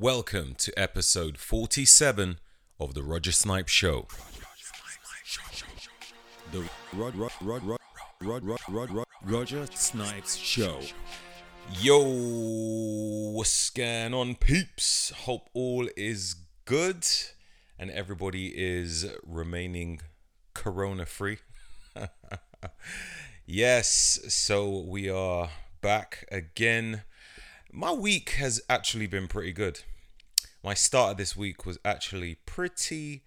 Welcome to episode 47 of the Roger Snipes Show. The Roger Snipes Show. Yo, what's going on, peeps? Hope all is good and everybody is remaining corona free. yes, so we are back again. My week has actually been pretty good. My start of this week was actually pretty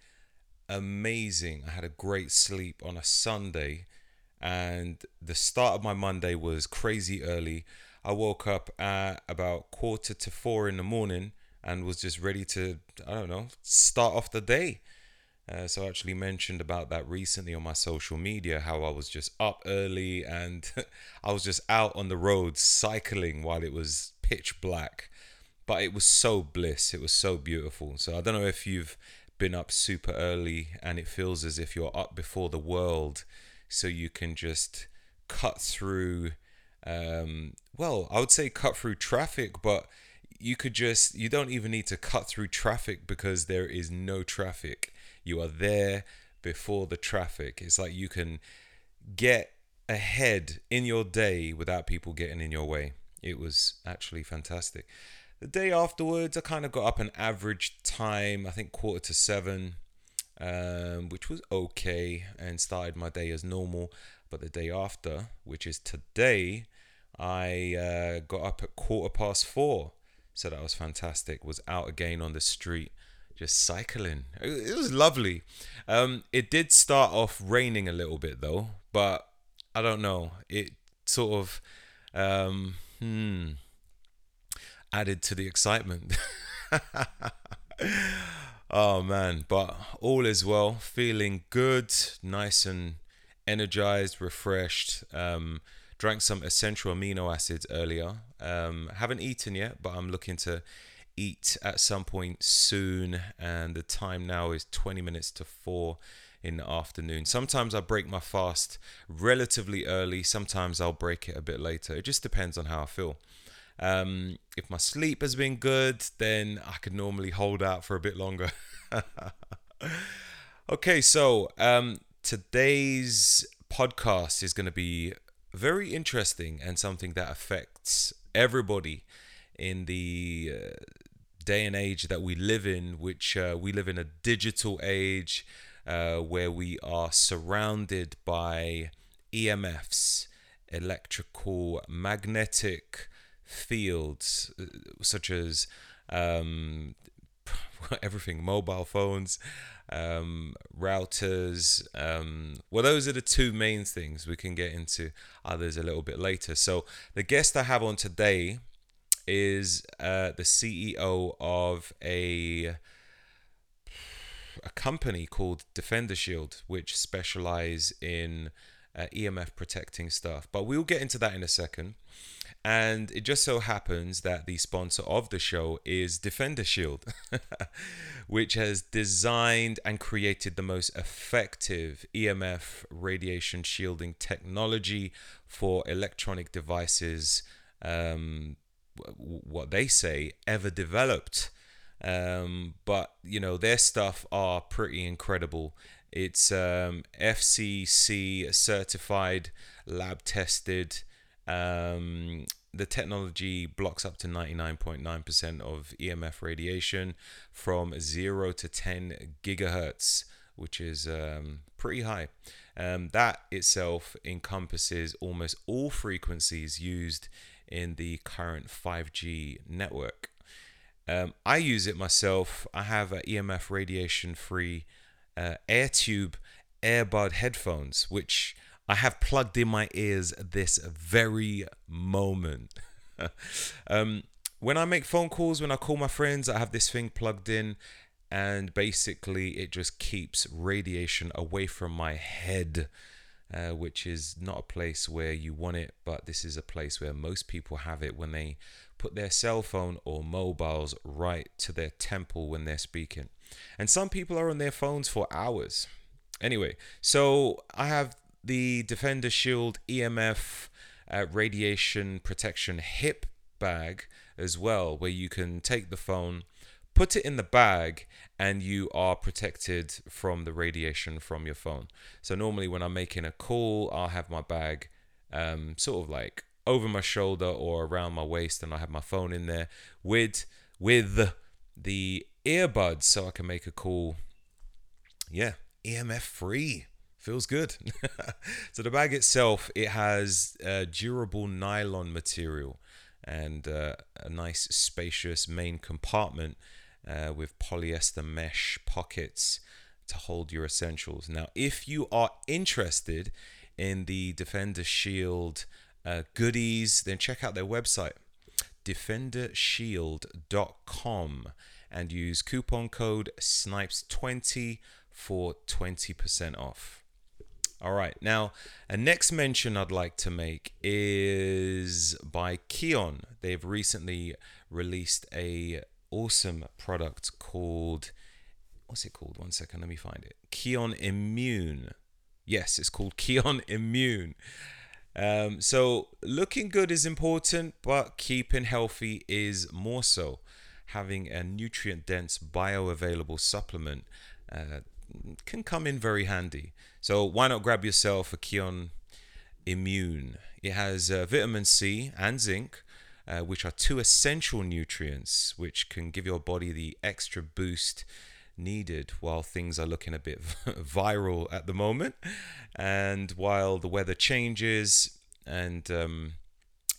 amazing. I had a great sleep on a Sunday, and the start of my Monday was crazy early. I woke up at about quarter to four in the morning and was just ready to, I don't know, start off the day. Uh, so I actually mentioned about that recently on my social media how I was just up early and I was just out on the road cycling while it was pitch black. But it was so bliss, it was so beautiful. So I don't know if you've been up super early and it feels as if you're up before the world so you can just cut through um, well, I would say cut through traffic, but you could just you don't even need to cut through traffic because there is no traffic you are there before the traffic it's like you can get ahead in your day without people getting in your way it was actually fantastic the day afterwards i kind of got up an average time i think quarter to seven um, which was okay and started my day as normal but the day after which is today i uh, got up at quarter past four so that was fantastic. Was out again on the street, just cycling. It was lovely. Um, it did start off raining a little bit though, but I don't know. It sort of um, hmm, added to the excitement. oh man, but all is well. Feeling good, nice and energized, refreshed. Um, drank some essential amino acids earlier. Um, haven't eaten yet, but I'm looking to eat at some point soon. And the time now is 20 minutes to 4 in the afternoon. Sometimes I break my fast relatively early, sometimes I'll break it a bit later. It just depends on how I feel. Um, if my sleep has been good, then I can normally hold out for a bit longer. okay, so um, today's podcast is going to be very interesting and something that affects everybody in the uh, day and age that we live in, which uh, we live in a digital age uh, where we are surrounded by EMFs, electrical magnetic fields, uh, such as um, everything mobile phones um, routers. Um, well, those are the two main things. We can get into others a little bit later. So, the guest I have on today is uh, the CEO of a a company called Defender Shield, which specialize in uh, EMF protecting stuff. But we'll get into that in a second. And it just so happens that the sponsor of the show is Defender Shield, which has designed and created the most effective EMF radiation shielding technology for electronic devices, um, what they say, ever developed. Um, but you know their stuff are pretty incredible. It's um, FCC certified, lab tested. Um, the technology blocks up to 99.9% of EMF radiation from 0 to 10 gigahertz, which is um, pretty high. Um, that itself encompasses almost all frequencies used in the current 5G network. Um, I use it myself. I have a EMF radiation free uh, AirTube earbud headphones, which I have plugged in my ears this very moment. um, when I make phone calls, when I call my friends, I have this thing plugged in, and basically it just keeps radiation away from my head. Uh, which is not a place where you want it, but this is a place where most people have it when they put their cell phone or mobiles right to their temple when they're speaking. And some people are on their phones for hours. Anyway, so I have the Defender Shield EMF uh, radiation protection hip bag as well, where you can take the phone, put it in the bag, and you are protected from the radiation from your phone. So normally when I'm making a call, I'll have my bag um, sort of like over my shoulder or around my waist, and I have my phone in there with with the earbuds so I can make a call. Yeah, EMF free. Feels good. so the bag itself, it has uh, durable nylon material and uh, a nice spacious main compartment uh, with polyester mesh pockets to hold your essentials. Now, if you are interested in the Defender Shield uh, goodies, then check out their website, defendershield.com, and use coupon code SNIPES20 for 20% off. All right, now a next mention I'd like to make is by Kion. They've recently released a awesome product called what's it called? One second, let me find it. Kion Immune. Yes, it's called Kion Immune. Um, so looking good is important, but keeping healthy is more so. Having a nutrient dense bioavailable supplement uh, can come in very handy. So why not grab yourself a Kion Immune? It has uh, vitamin C and zinc, uh, which are two essential nutrients which can give your body the extra boost needed while things are looking a bit viral at the moment and while the weather changes and um,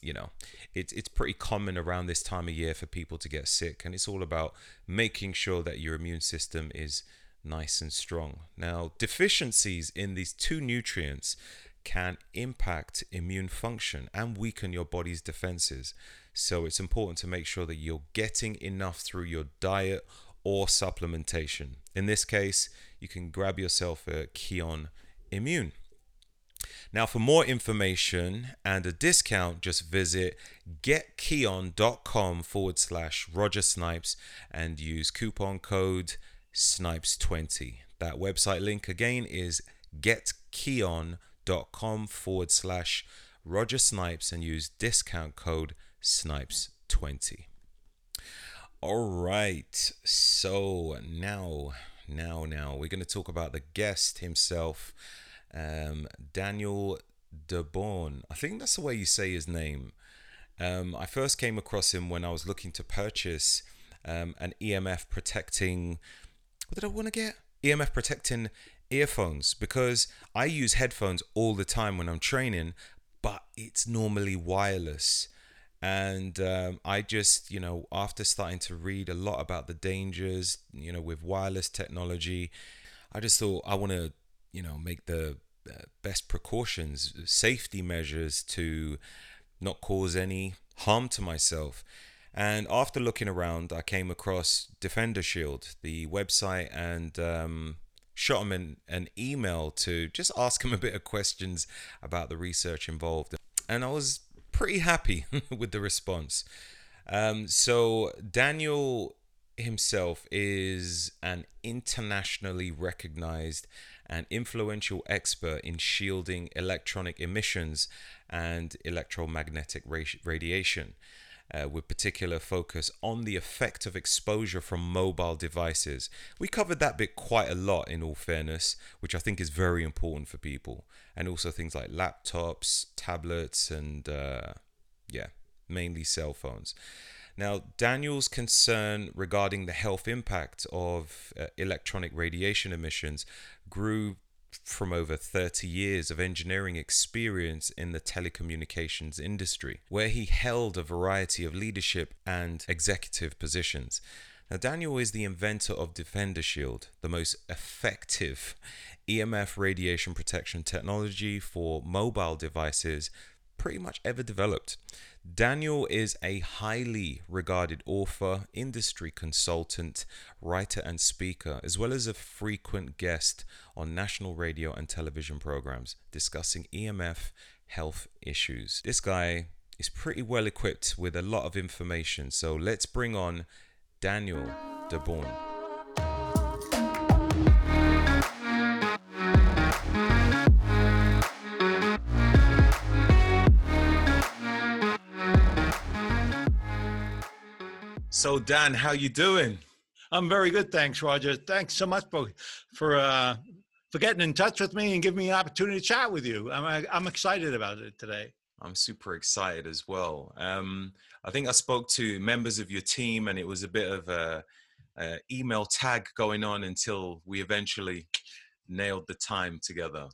you know it's it's pretty common around this time of year for people to get sick and it's all about making sure that your immune system is nice and strong. Now, deficiencies in these two nutrients can impact immune function and weaken your body's defenses. So, it's important to make sure that you're getting enough through your diet or supplementation. In this case, you can grab yourself a Kion Immune. Now, for more information and a discount, just visit getkion.com forward slash Roger Snipes and use coupon code snipes20. That website link again is getkion.com forward slash Roger Snipes and use discount code Snipes20. All right, so now, now, now we're going to talk about the guest himself, um, Daniel DeBaun. I think that's the way you say his name. Um, I first came across him when I was looking to purchase um, an EMF protecting what did I want to get? EMF protecting earphones because I use headphones all the time when I'm training, but it's normally wireless. And um, I just, you know, after starting to read a lot about the dangers, you know, with wireless technology, I just thought I want to, you know, make the uh, best precautions, safety measures to not cause any harm to myself. And after looking around, I came across Defender Shield, the website, and um, shot him an, an email to just ask him a bit of questions about the research involved. And I was pretty happy with the response. Um, so, Daniel himself is an internationally recognized and influential expert in shielding electronic emissions and electromagnetic radiation uh, with particular focus on the effect of exposure from mobile devices. We covered that bit quite a lot, in all fairness, which I think is very important for people, and also things like laptops, tablets, and uh, yeah, mainly cell phones. Now, Daniel's concern regarding the health impact of uh, electronic radiation emissions grew from over 30 years of engineering experience in the telecommunications industry, where he held a variety of leadership and executive positions. Now, Daniel is the inventor of Defender Shield, the most effective EMF radiation protection technology for mobile devices pretty much ever developed. Daniel is a highly regarded author, industry consultant, writer, and speaker, as well as a frequent guest on national radio and television programs discussing EMF health issues. This guy is pretty well equipped with a lot of information, so let's bring on Daniel DeBaun. So Dan, how you doing? I'm very good, thanks, Roger. Thanks so much for for uh, for getting in touch with me and giving me an opportunity to chat with you. I'm I'm excited about it today. I'm super excited as well. Um, I think I spoke to members of your team, and it was a bit of a, a email tag going on until we eventually nailed the time together.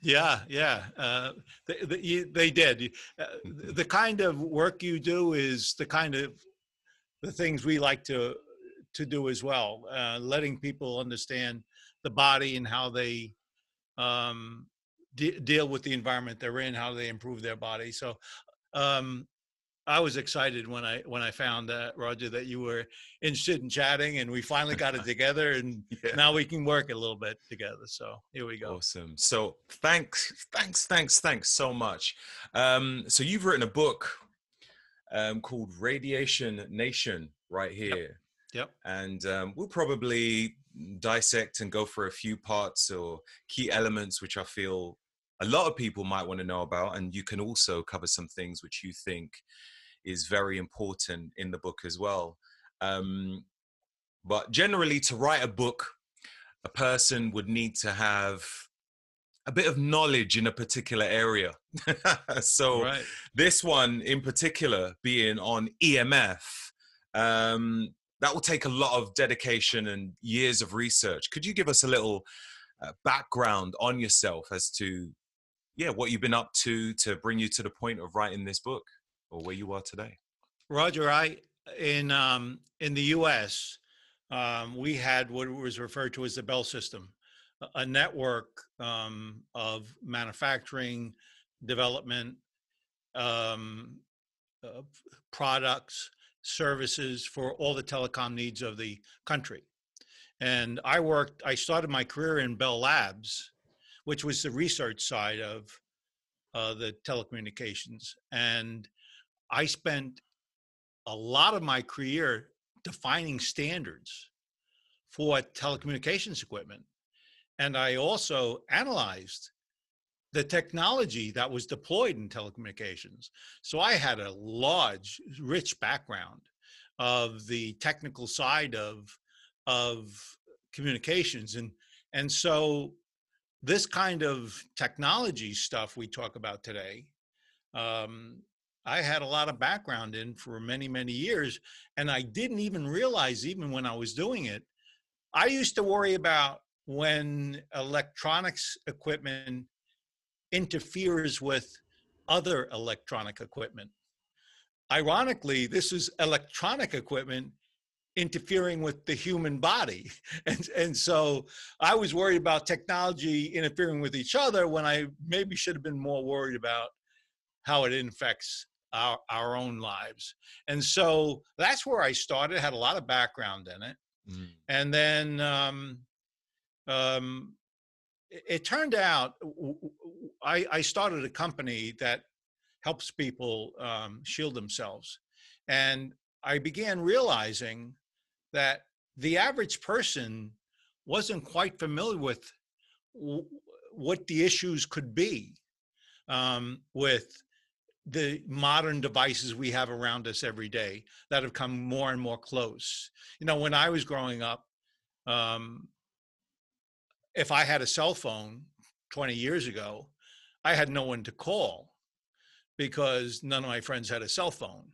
Yeah, yeah, uh, they, they, they did. Uh, the kind of work you do is the kind of the things we like to to do as well, uh, letting people understand the body and how they um, de- deal with the environment they're in, how they improve their body. So um, I was excited when I when I found that Roger that you were interested in chatting, and we finally got it together, and yeah. now we can work a little bit together. So here we go. Awesome. So thanks, thanks, thanks, thanks so much. Um, so you've written a book um, called Radiation Nation right here. Yep. yep. And um, we'll probably dissect and go for a few parts or key elements which I feel a lot of people might want to know about. And you can also cover some things which you think is very important in the book as well. Um, but generally, to write a book, a person would need to have a bit of knowledge in a particular area. so right. this one in particular being on EMF, um, that will take a lot of dedication and years of research. Could you give us a little uh, background on yourself as to, yeah, what you've been up to to bring you to the point of writing this book? or where you are today? Roger, I in um, in the U.S. Um, we had what was referred to as the Bell system, a network um, of manufacturing, development, um, uh, products, services for all the telecom needs of the country. And I worked. I started my career in Bell Labs, which was the research side of uh, the telecommunications, and I spent a lot of my career defining standards for telecommunications equipment. And I also analyzed the technology that was deployed in telecommunications. So I had a large, rich background of the technical side of, of communications. And, and so this kind of technology stuff we talk about today um, I had a lot of background in for many, many years. And I didn't even realize, even when I was doing it, I used to worry about when electronics equipment interferes with other electronic equipment. Ironically, this is electronic equipment interfering with the human body. And, and so I was worried about technology interfering with each other when I maybe should have been more worried about how it infects our, our own lives. And so that's where I started, had a lot of background in it. Mm. And then um, um, it, it, turned out I, I, started a company that helps people um, shield themselves. And I began realizing that the average person wasn't quite familiar with w- what the issues could be um, with the modern devices we have around us every day that have come more and more close. You know, when I was growing up, um, if I had a cell phone 20 years ago, I had no one to call because none of my friends had a cell phone.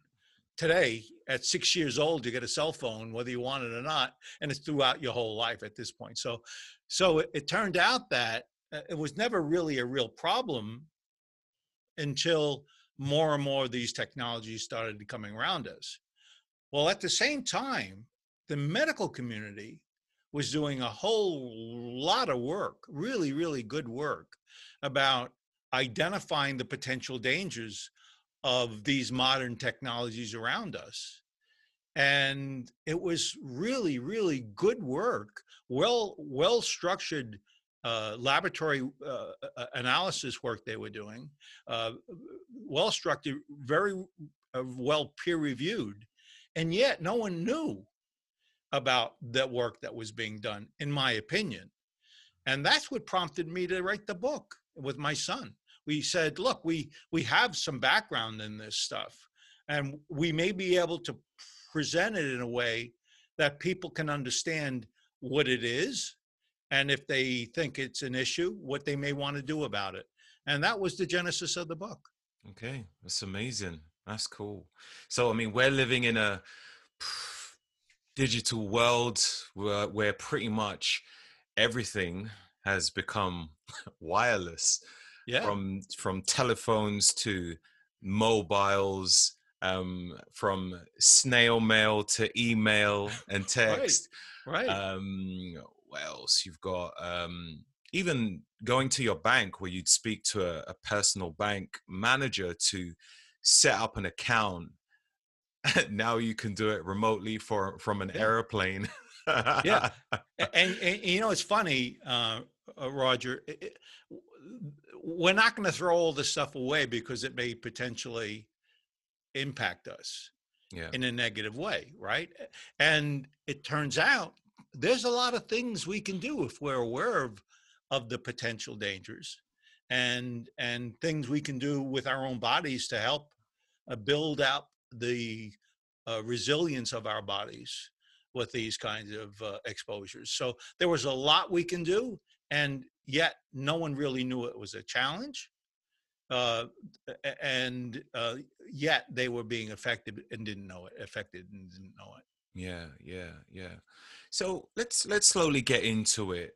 Today, at six years old, you get a cell phone, whether you want it or not, and it's throughout your whole life at this point. So, so it, it turned out that uh, it was never really a real problem until more and more of these technologies started coming around us. Well, at the same time, the medical community was doing a whole lot of work, really, really good work about identifying the potential dangers of these modern technologies around us. And it was really, really good work, well, well structured uh, laboratory uh, analysis work they were doing, uh, well structured, very uh, well peer reviewed, and yet no one knew about the work that was being done, in my opinion. And that's what prompted me to write the book with my son. We said, look, we we have some background in this stuff, and we may be able to present it in a way that people can understand what it is and if they think it's an issue, what they may want to do about it. And that was the genesis of the book. Okay, that's amazing. That's cool. So, I mean, we're living in a digital world where, where pretty much everything has become wireless Yeah. from from telephones to mobiles um from snail mail to email and text right. um what else you've got um even going to your bank where you'd speak to a, a personal bank manager to set up an account now you can do it remotely for from an Yeah. airplane Yeah. A- and, and you know it's funny uh, uh, roger it- it- we're not going to throw all this stuff away because it may potentially impact us yeah in a negative way right and it turns out there's a lot of things we can do if we're aware of of the potential dangers and and things we can do with our own bodies to help uh, build up the uh, resilience of our bodies with these kinds of uh, exposures so there was a lot we can do and yet no one really knew it was a challenge uh, and uh, yet they were being affected and didn't know it affected and didn't know it Yeah, yeah, yeah. So let's let's slowly get into it.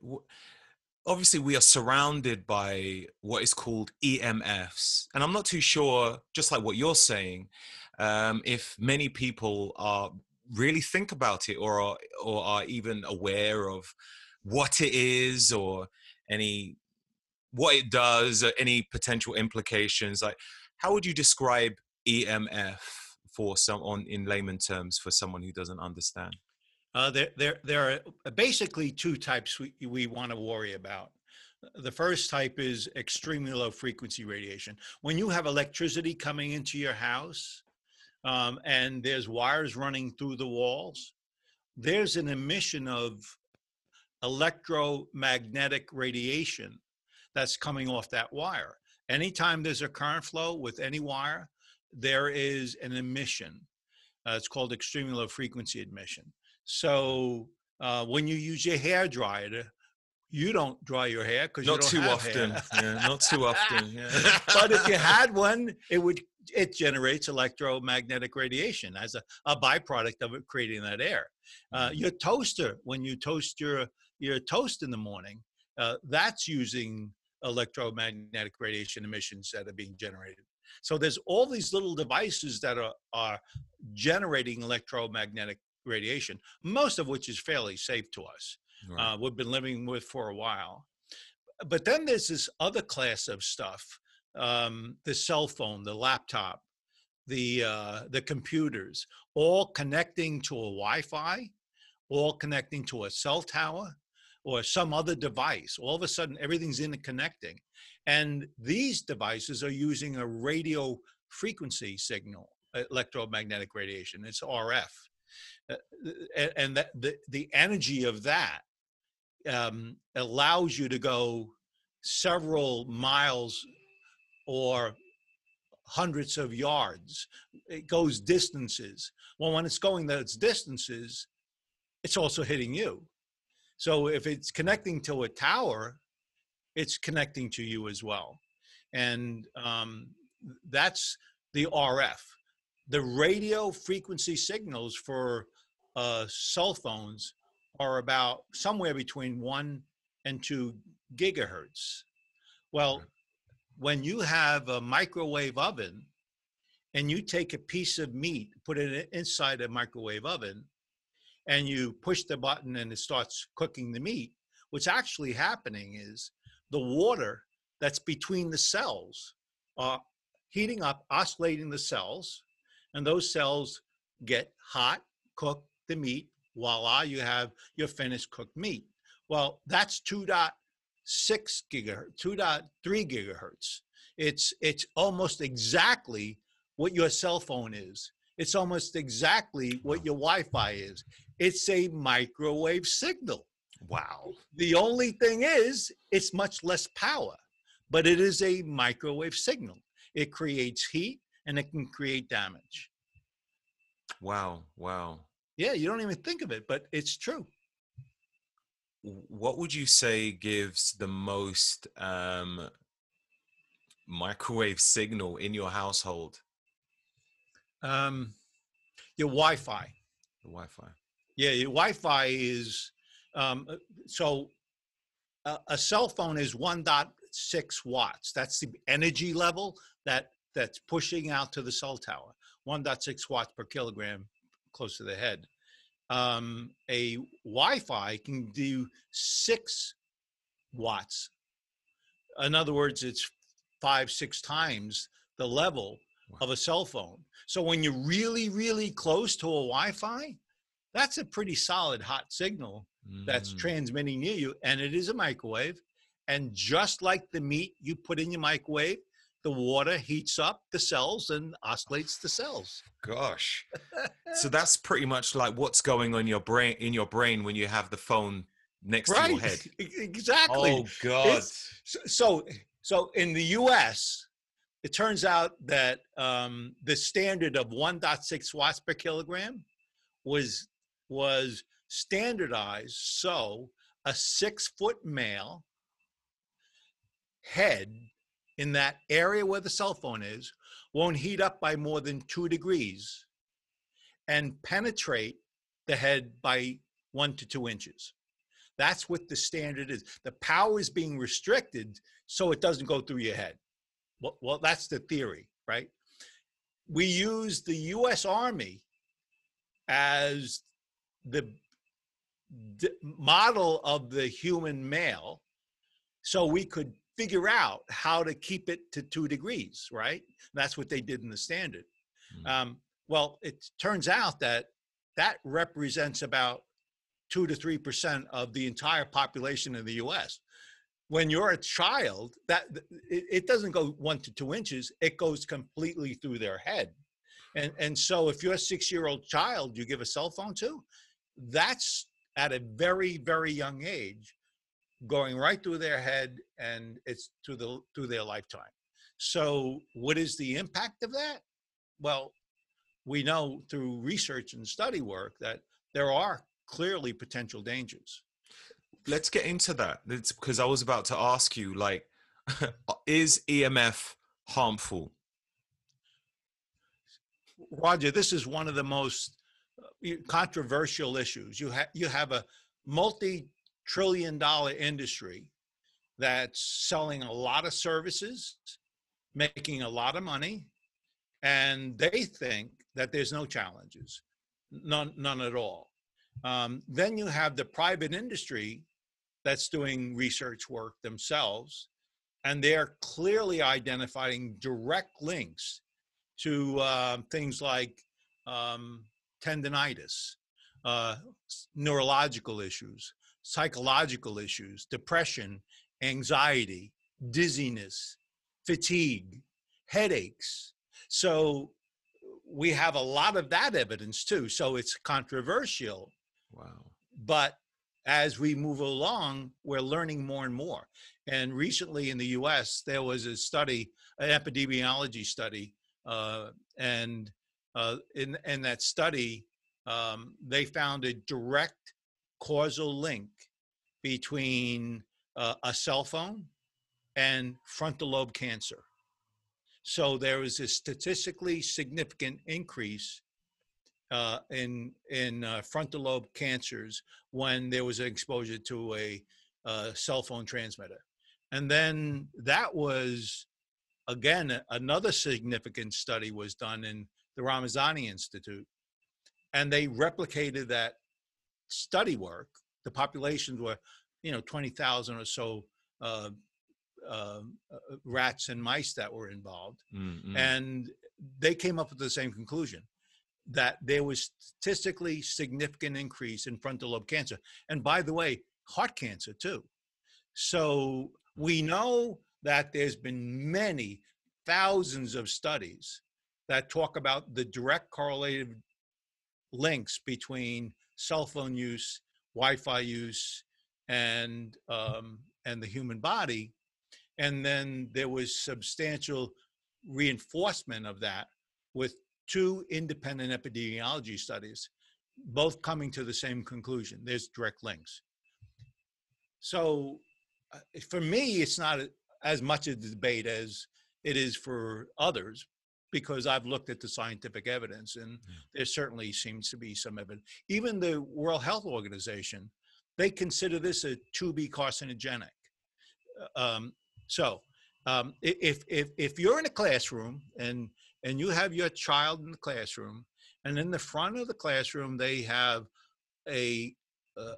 Obviously, we are surrounded by what is called EMFs, and I'm not too sure, just like what you're saying, um, if many people are really think about it or are, or are even aware of what it is or any what it does, any potential implications. Like, how would you describe EMF for someone in layman terms for someone who doesn't understand? Uh, there, there, there are basically two types we, we want to worry about. The first type is extremely low frequency radiation. When you have electricity coming into your house um, and there's wires running through the walls, there's an emission of electromagnetic radiation that's coming off that wire. Anytime there's a current flow with any wire, there is an emission. Uh, it's called extremely low frequency emission. So uh, when you use your hair dryer, you don't dry your hair because Not don't too often. not too often. But if you had one, it would it generates electromagnetic radiation as a, a byproduct of it creating that air. Uh, your toaster, when you toast your your toast in the morning, uh, that's using electromagnetic radiation emissions that are being generated. So there's all these little devices that are are generating electromagnetic radiation, most of which is fairly safe to us Right. uh, we've been living with for a while. But then there's this other class of stuff: um, the cell phone, the laptop, the uh, the computers, all connecting to a Wi-Fi, all connecting to a cell tower or some other device. All of a sudden, everything's interconnecting, and these devices are using a radio frequency signal, electromagnetic radiation. It's RF. Uh, and and that, the, the energy of that um, allows you to go several miles or hundreds of yards. It goes distances. Well, when it's going those distances, it's also hitting you. So if it's connecting to a tower, it's connecting to you as well. And um, that's the RF. The radio frequency signals for uh, cell phones are about somewhere between one and two gigahertz. Well, when you have a microwave oven and you take a piece of meat, put it inside a microwave oven, and you push the button and it starts cooking the meat, what's actually happening is the water that's between the cells are heating up, oscillating the cells, and those cells get hot, cook the meat, voila, you have your finished cooked meat. Well, that's 2.6 gigahertz, 2.3 gigahertz. It's it's almost exactly what your cell phone is. It's almost exactly what your Wi-Fi is. It's a microwave signal. wow. The only thing is, it's much less power, but it is a microwave signal. It creates heat and it can create damage. Wow, wow. Yeah, you don't even think of it, but it's true. What would you say gives the most um, microwave signal in your household? Um, your Wi-Fi. The Wi-Fi. Yeah, your Wi-Fi is um, uh, so a, a cell phone is 1.6 watts. That's the energy level that that's pushing out to the cell tower. 1.6 watts per kilogram close to the head. Um, a Wi-Fi can do six watts. In other words, it's five, six times the level of a cell phone. So when you're really, really close to a Wi-Fi, that's a pretty solid hot signal that's Mm, transmitting near you, and it is a microwave. And just like the meat you put in your microwave, the water heats up the cells and oscillates the cells. Gosh. so that's pretty much like what's going on in your brain in your brain when you have the phone next to your head. Exactly. Oh God. It's- So, so, so in the U.S., it turns out that um, the standard of 1.6 watts per kilogram was was standardized so a six foot male head in that area where the cell phone is won't heat up by more than two degrees and penetrate the head by one to two inches. That's what the standard is. The power is being restricted so it doesn't go through your head. Well, well that's the theory, right? We use the US Army as the d- model of the human male so we could figure out how to keep it to two degrees, right? That's what they did in the standard. Mm. Um, well, it turns out that that represents about two to three percent of the entire population in the U.S. When you're a child, that it, it doesn't go one to two inches; it goes completely through their head. And and so, if you're a six-year-old child, you give a cell phone to, that's at a very very young age, going right through their head, and it's to the through their lifetime. So, what is the impact of that? Well, we know through research and study work that there are clearly potential dangers. Let's get into that. It's because I was about to ask you, like, is EMF harmful? Roger, this is one of the most uh, controversial issues. You have you have a multi-trillion dollar industry that's selling a lot of services, making a lot of money, and they think that there's no challenges, none none at all. Um, then you have the private industry that's doing research work themselves, and they're clearly identifying direct links to uh, things like um, tendonitis, uh, neurological issues, psychological issues, depression, anxiety, dizziness, fatigue, headaches. So we have a lot of that evidence too. So it's controversial, Wow. but as we move along, we're learning more and more. And recently in the US, there was a study, an epidemiology study, uh, and uh, in, in that study, um, they found a direct causal link between uh, a cell phone and frontal lobe cancer. So there was a statistically significant increase uh, in in uh, frontal lobe cancers when there was an exposure to a uh, cell phone transmitter, and then that was again another significant study was done in the Ramazzini Institute, and they replicated that study work. The populations were, you know, twenty thousand or so uh, uh, rats and mice that were involved Mm, mm. and they came up with the same conclusion that there was statistically significant increase in frontal lobe cancer and by the way heart cancer too so we know that there's been many thousands of studies that talk about the direct correlative links between cell phone use wi-fi use and um, and the human body and then there was substantial reinforcement of that with two independent epidemiology studies, both coming to the same conclusion. There's direct links. So uh, for me, it's not as much a debate as it is for others because I've looked at the scientific evidence and there certainly seems to be some evidence. Even the World Health Organization, they consider this a to be carcinogenic. Uh, Um, so um, if, if, if you're in a classroom and, and you have your child in the classroom and in the front of the classroom, they have a uh,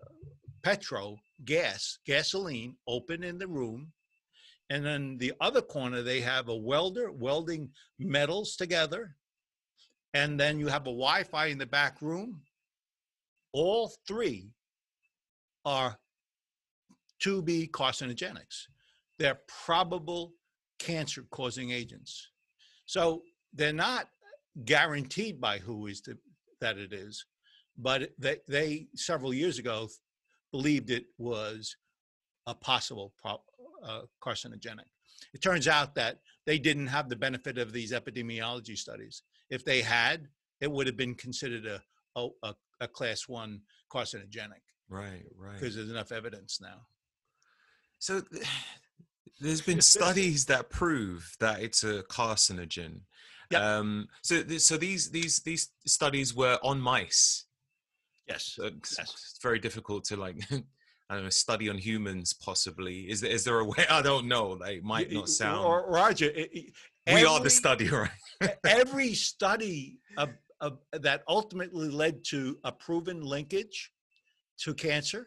petrol gas, gasoline open in the room. And then the other corner, they have a welder welding metals together. And then you have a Wi Fi in the back room. All three are to be carcinogenics. They're probable cancer causing agents. So they're not guaranteed by who is the, that it is, but they, they several years ago believed it was a possible pro- uh, carcinogenic. It turns out that they didn't have the benefit of these epidemiology studies. If they had, it would have been considered a, a, a, a class one carcinogenic Right, right. because there's enough evidence now. So th- there's been studies that prove that it's a carcinogen. Yep. Um, so th- so these these these studies were on mice. Yes. So it's, Yes. it's very difficult to like I don't know study on humans possibly. Is there is there a way? I don't know. They might not sound. Ro- Roger, i- we are the study, right? every study of, of, that ultimately led to a proven linkage to cancer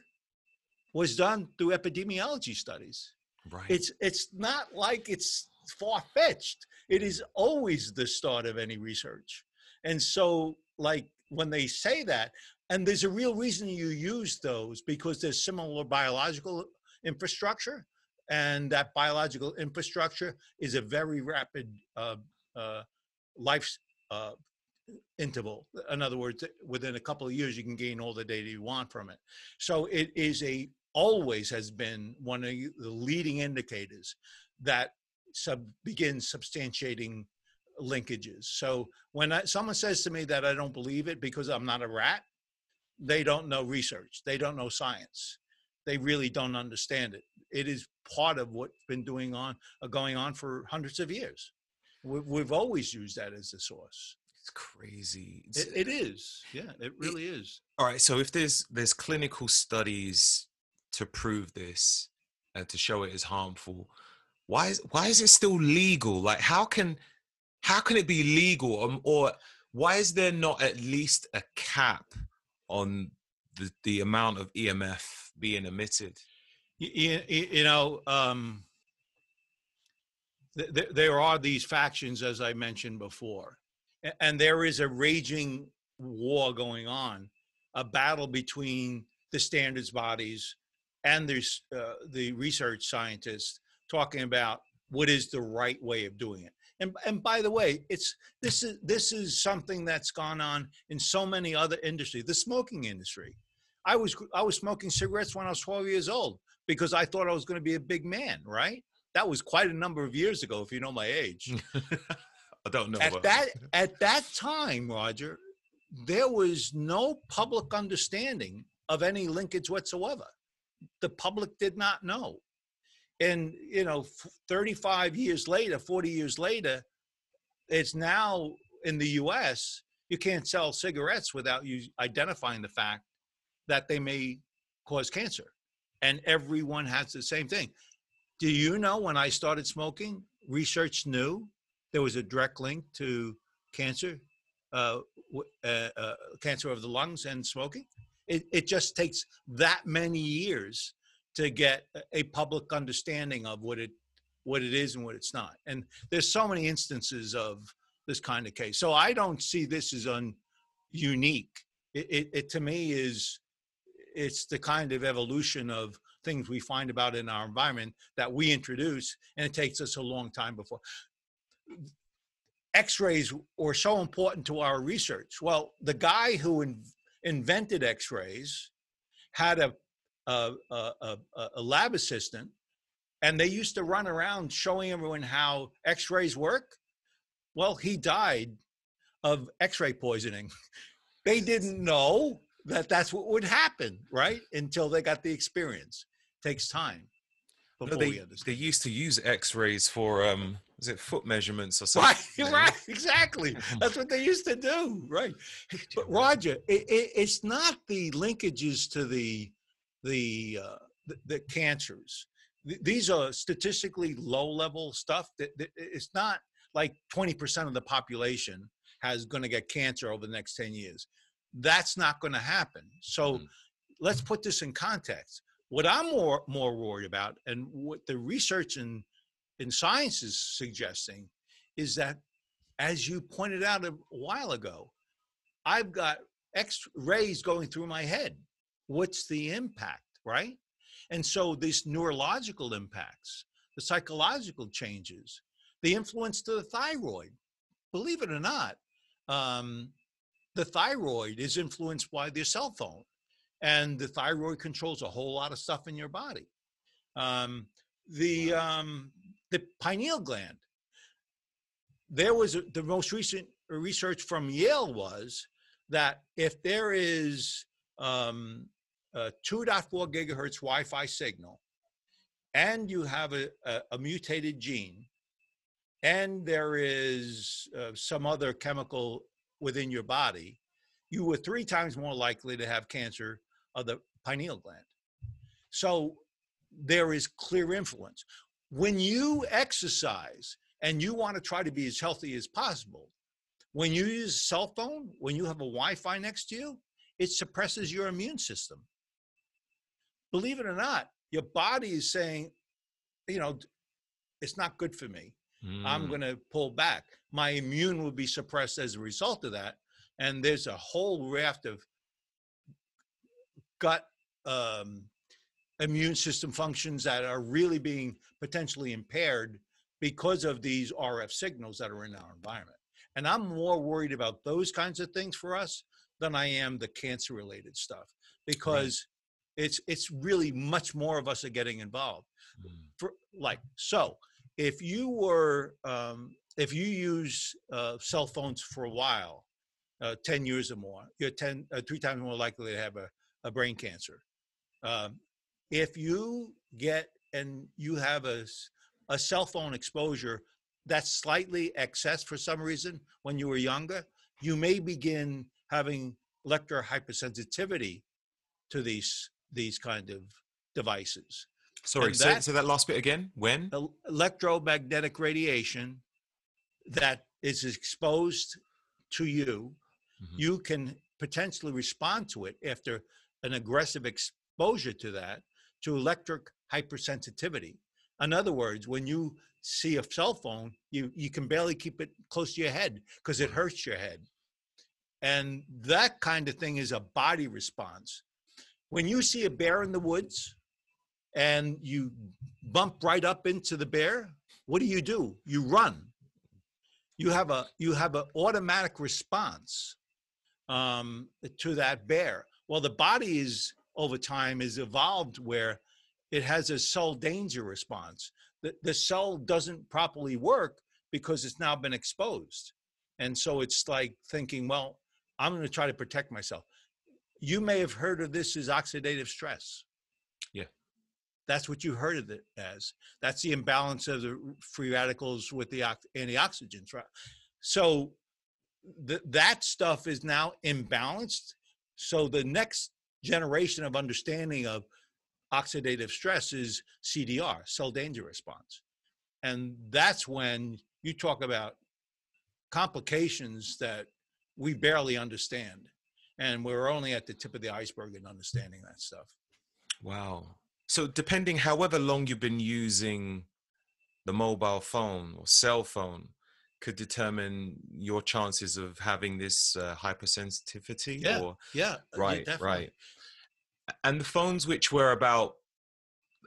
was done through epidemiology studies. Right. It's it's not like it's far fetched. It is always the start of any research. And so, like when they say that, and there's a real reason you use those because there's similar biological infrastructure, and that biological infrastructure is a very rapid uh, uh, life uh, interval. In other words, within a couple of years, you can gain all the data you want from it. So it is a always has been one of the leading indicators that sub begins substantiating linkages. So when I, someone says to me that I don't believe it because I'm not a rat, they don't know research. They don't know science. They really don't understand it. It is part of what's been doing on uh, going on for hundreds of years. We've, we've always used that as a source. it's crazy. It's- It, it is. Yeah, it really is. all right so if there's there's clinical studies to prove this and to show it is harmful why is why is it still legal like how can how can it be legal um, or why is there not at least a cap on the the amount of emf being emitted. You, you know um, th- th- there are these factions as i mentioned before A- and there is a raging war going on a battle between the standards bodies and there's uh, the research scientists talking about what is the right way of doing it and and by the way it's this is this is something that's gone on in so many other industries the smoking industry. I was i was smoking cigarettes when i was 12 years old because i thought i was going to be a big man right? That was quite a number of years ago if you know my age. I don't know at but- that at that time roger there was no public understanding of any linkage whatsoever. The public did not know and you know 35 years later 40 years later it's now in the us you can't sell cigarettes without you identifying the fact that they may cause cancer and everyone has the same thing do you know when i started smoking research knew there was a direct link to cancer, uh, uh, uh, cancer of the lungs and smoking. It, it just takes that many years to get a- public understanding of what it what it is and what it's not. And there's so many instances of this kind of case. So I don't see this as un unique. It, it, it to me is it's the kind of evolution of things we find about in our environment that we introduce, and it takes us a long time before. X-rays were so important to our research. Well, the guy who in, invented X-rays had a a, a a a lab assistant, and they used to run around showing everyone how X-rays work. Well, he died of X-ray poisoning. They didn't know that that's what would happen, right? Until they got the experience. Takes time No, they, they used to use X-rays for um, was it foot measurements or something? Right, right, exactly. That's what they used to do, right? But Roger, it, it, it's not the linkages to the the uh, the, the cancers. Th- These are statistically low level stuff. That, that it's not like twenty percent of the population has going to get cancer over the next ten years. That's not going to happen. So Mm. let's put this in context. What I'm more more worried about, and what the research in in science is suggesting, is that as you pointed out a while ago, I've got X rays going through my head. What's the impact, right? And so these neurological impacts, the psychological changes, the influence to the thyroid. Believe it or not, um, the thyroid is influenced by the cell phone, and the thyroid controls a whole lot of stuff in your body. Um, the um, the pineal gland there was a, the most recent research from Yale was that if there is um, a 2.4 gigahertz Wi-Fi signal, and you have a, a, a mutated gene, and there is uh, some other chemical within your body, you were three times more likely to have cancer of the pineal gland. So there is clear influence. When you exercise and you want to try to be as healthy as possible, when you use a cell phone, when you have a Wi Fi next to you, it suppresses your immune system. Believe it or not, your body is saying, you know, it's not good for me. I'm Mm. going to pull back. My immune will be suppressed as a result of that. And there's a whole raft of gut um, immune system functions that are really being potentially impaired because of these RF signals that are in our environment. And I'm more worried about those kinds of things for us than I am the cancer related stuff because it's it's really much more of us are getting involved Mm. for like so if you were um, if you use uh, cell phones for a while uh, 10 years or more you're 10 uh, three times more likely to have a, a brain cancer um, if you get and you have a a cell phone exposure that's slightly excess for some reason when you were younger you may begin having electrohypersensitivity to these these kind of devices Sorry, say, that- say that last bit again. When? electromagnetic radiation that is exposed to you, Mhm. you can potentially respond to it after an aggressive exposure to that to electric hypersensitivity. In other words, when you see a cell phone, you, you can barely keep it close to your head because it hurts your head. And that kind of thing is a body response. When you see a bear in the woods and you bump right up into the bear, what do you do? You run. You have a you have an automatic response um, to that bear. Well, the body is over time is evolved where it has a cell danger response. The, the cell doesn't properly work because it's now been exposed. And so it's like thinking, well, I'm going to try to protect myself. You may have heard of this as oxidative stress. Yeah. That's what you heard of it as. That's the imbalance of the free radicals with the ox- antioxidants, right? So th- that stuff is now imbalanced. So the next generation of understanding of oxidative stress is CDR, cell danger response. And that's when you talk about complications that we barely understand. And we're only at the tip of the iceberg in understanding that stuff. Wow. So depending however long you've been using the mobile phone or cell phone could determine your chances of having this uh, hypersensitivity Yeah, or Yeah. right definitely. right and the phones which were about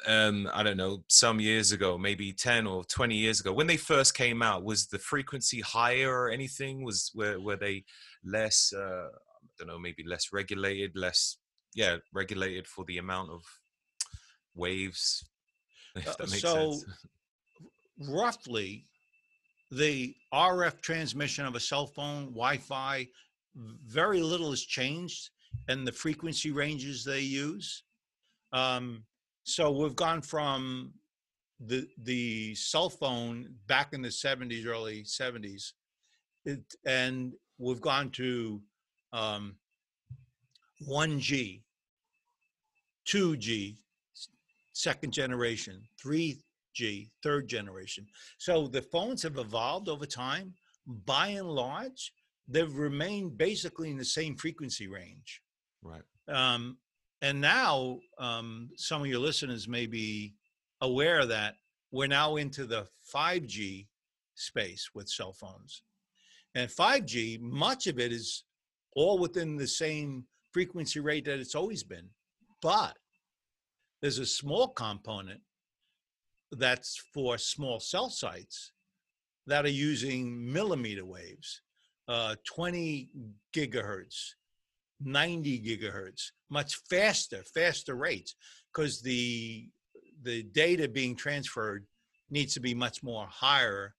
um i don't know some years ago maybe 10 or 20 years ago when they first came out was the frequency higher or anything was were, were they less uh don't know maybe less regulated less yeah regulated for the amount of waves Uh, that makes so sense roughly the RF transmission of a cell phone, Wi-Fi, very little has changed, and the frequency ranges they use. Um, so we've gone from the the cell phone back in the 70s, early 70s, it, and we've gone to um, 1G, 2G, second generation, 3G, third generation. So the phones have evolved over time. By and large, they've remained basically in the same frequency range. Right. Um, and now um, some of your listeners may be aware that we're now into the 5G space with cell phones. And 5G, much of it is all within the same frequency rate that it's always been. But there's a small component that's for small cell sites that are using millimeter waves, uh, 20 gigahertz, 90 gigahertz, much faster, faster rates, because the the data being transferred needs to be much more higher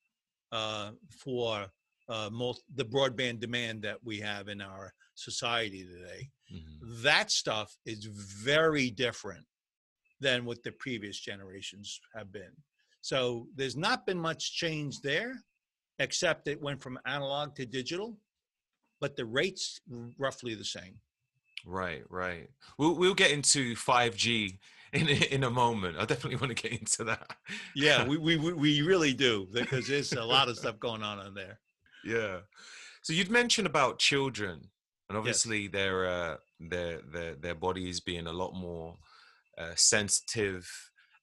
uh, for uh, most, the broadband demand that we have in our society today. Mhm. That stuff is very different than what the previous generations have been. So there's not been much change there, except it went from analog to digital, but the rates roughly the same. Right, right. We'll we'll get into 5G in a- in a moment. I definitely want to get into that. Yeah, we, we, we- we really do because there's a lot of stuff going on in there. Yeah. So you'd mentioned about children, and obviously their uh, their their their bodies being a lot more uh, sensitive.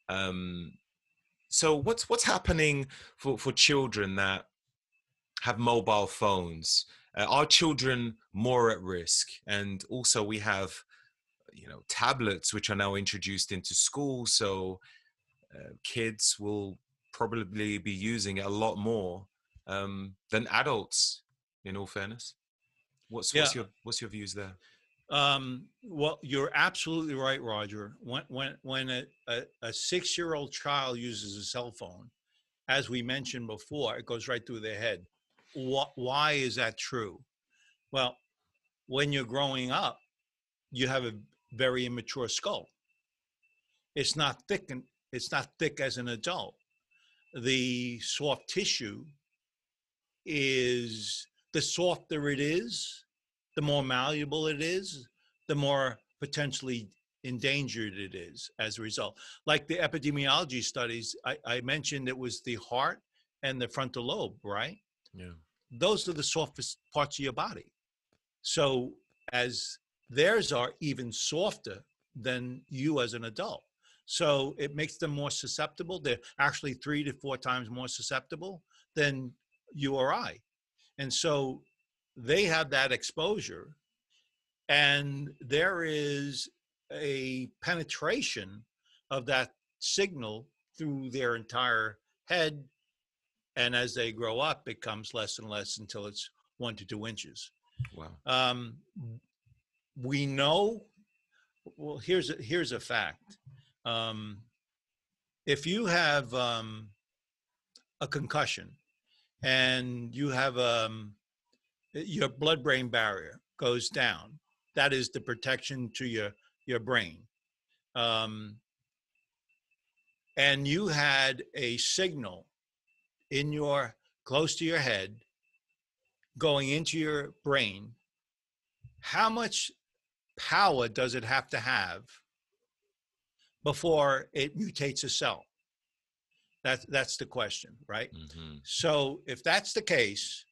Um, so what's what's happening for for children that have mobile phones? Uh, are children more at risk? And also we have you know tablets which are now introduced into school so uh, kids will probably be using it a lot more um, than adults in all fairness what's what's Yeah. your what's your views there Um, well, you're absolutely right, Roger. When when when a, a, a six year old child uses a cell phone, as we mentioned before, it goes right through their head. Wh- why is that true? Well, when you're growing up, you have a very immature skull. It's not thick and it's not thick as an adult. The soft tissue is the softer it is, the more malleable it is, the more potentially endangered it is as a result. Like the epidemiology studies, I, I mentioned it was the heart and the frontal lobe, right? yeah Those are the softest parts of your body. So, as theirs are even softer than you as an adult. So, it makes them more susceptible. They're actually three to four times more susceptible than you or I. And so, they have that exposure and there is a penetration of that signal through their entire head and as they grow up it becomes less and less until it's one to two inches. Wow. Um, we know well here's a, here's a fact. Um, if you have um, a concussion and you have um, your blood brain barrier goes down. That is the protection to your your brain. Um, and you had a signal in your close to your head going into your brain. How much power does it have to have before it mutates a cell that's that's the question right? Hmm so if that's the case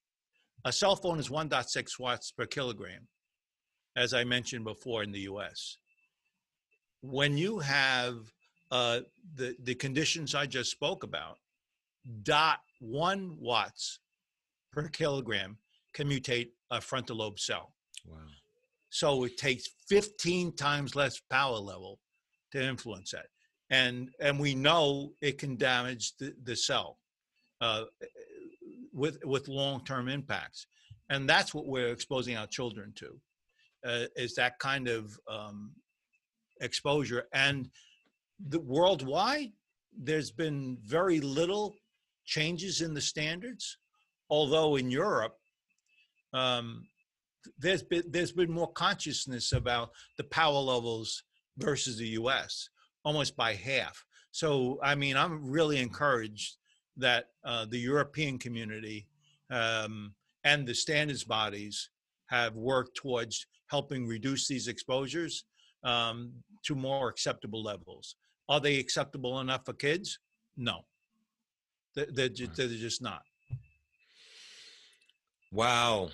a cell phone is 1.6 watts per kilogram as i mentioned before in the us when you have uh, the the conditions i just spoke about dot one watts per kilogram can mutate a frontal lobe cell. Wow. So it takes 15 times less power level to influence that. And and we know it can damage the, the cell uh, with with long-term impacts. And that's what we're exposing our children to, uh, is that kind of um, exposure. And the worldwide, there's been very little changes in the standards. although in Europe, um, there's been there's been more consciousness about the power levels versus the U.S. almost by half. So I mean, I'm really encouraged that uh, the European community um, and the standards bodies have worked towards helping reduce these exposures um, to more acceptable levels. Are they acceptable enough for kids? No, they're, they're, just, they're just not. Wow.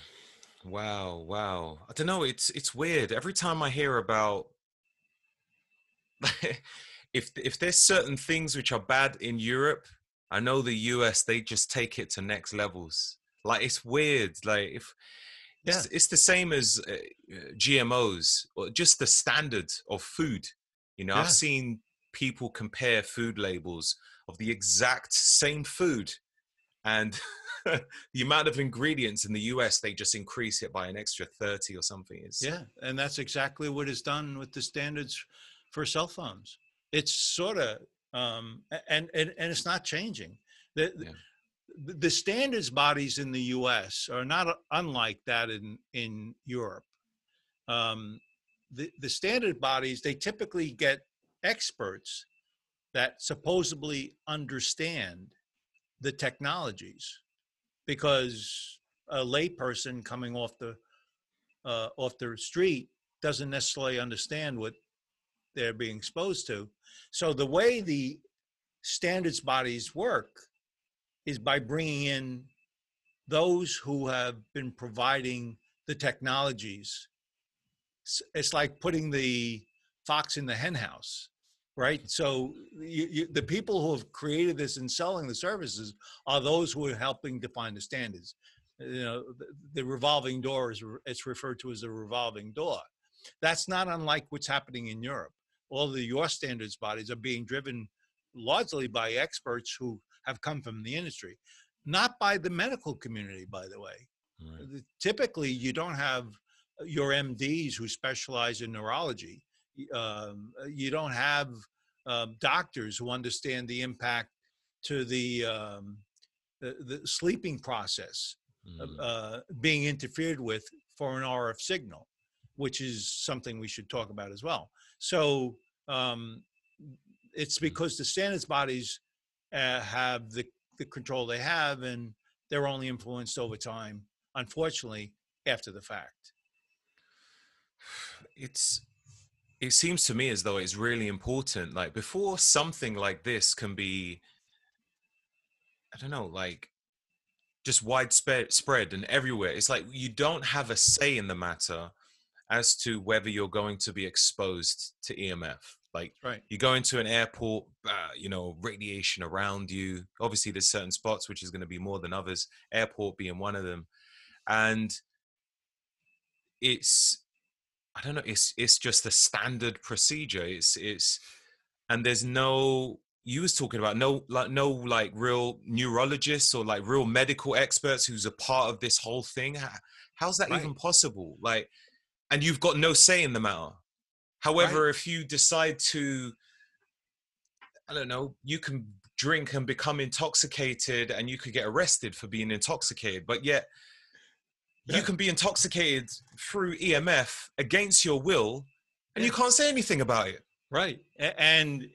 Wow, wow. I don't know, it's it's weird. Every time I hear about if if there's certain things which are bad in Europe, I know the US they just take it to next levels. Like it's weird. Like if Yeah. it's, it's the same as uh, GMOs or just the standard of food. You know, Yeah. I've seen people compare food labels of the exact same food and the amount of ingredients in the US they just increase it by an extra 30 or something. It's Yeah, and that's exactly what is done with the standards for cell phones. It's sort of um, and, and and it's not changing. The, Yeah. the the standards bodies in the U.S. are not unlike that in in Europe. Um, the the standard bodies they typically get experts that supposedly understand the technologies because a layperson coming off the uh, off the street doesn't necessarily understand what they're being exposed to. So the way the standards bodies work is by bringing in those who have been providing the technologies. It's like putting the fox in the henhouse, right? So you, you, the people who have created this and selling the services are those who are helping define the standards you know the, the revolving door is it's referred to as a revolving door that's not unlike what's happening in europe all the your standards bodies are being driven largely by experts who have come from the industry not by the medical community by the way Right. Typically you don't have your mds who specialize in neurology um, you don't have um, doctors who understand the impact to the um, the, the sleeping process Mm. uh, being interfered with for an RF signal, which is something we should talk about as well. So um, it's because the standards bodies uh, have the, the control they have, and they're only influenced over time, unfortunately, after the fact. it's it seems to me as though it's really important like before something like this can be i don't know like just widespread spread and everywhere it's like you don't have a say in the matter as to whether you're going to be exposed to emf like Right. you go into an airport uh, you know radiation around you. Obviously there's certain spots which is going to be more than others airport being one of them. And it's i don't know it's it's just a standard procedure. It's it's and there's no you was talking about no like no like real neurologists or like real medical experts who's a part of this whole thing. How, how's that even possible? Like and you've got no say in the matter however if you decide to i don't know you can drink and become intoxicated and you could get arrested for being intoxicated but yet you can be intoxicated through emf against your will and you can't say anything about it Right. And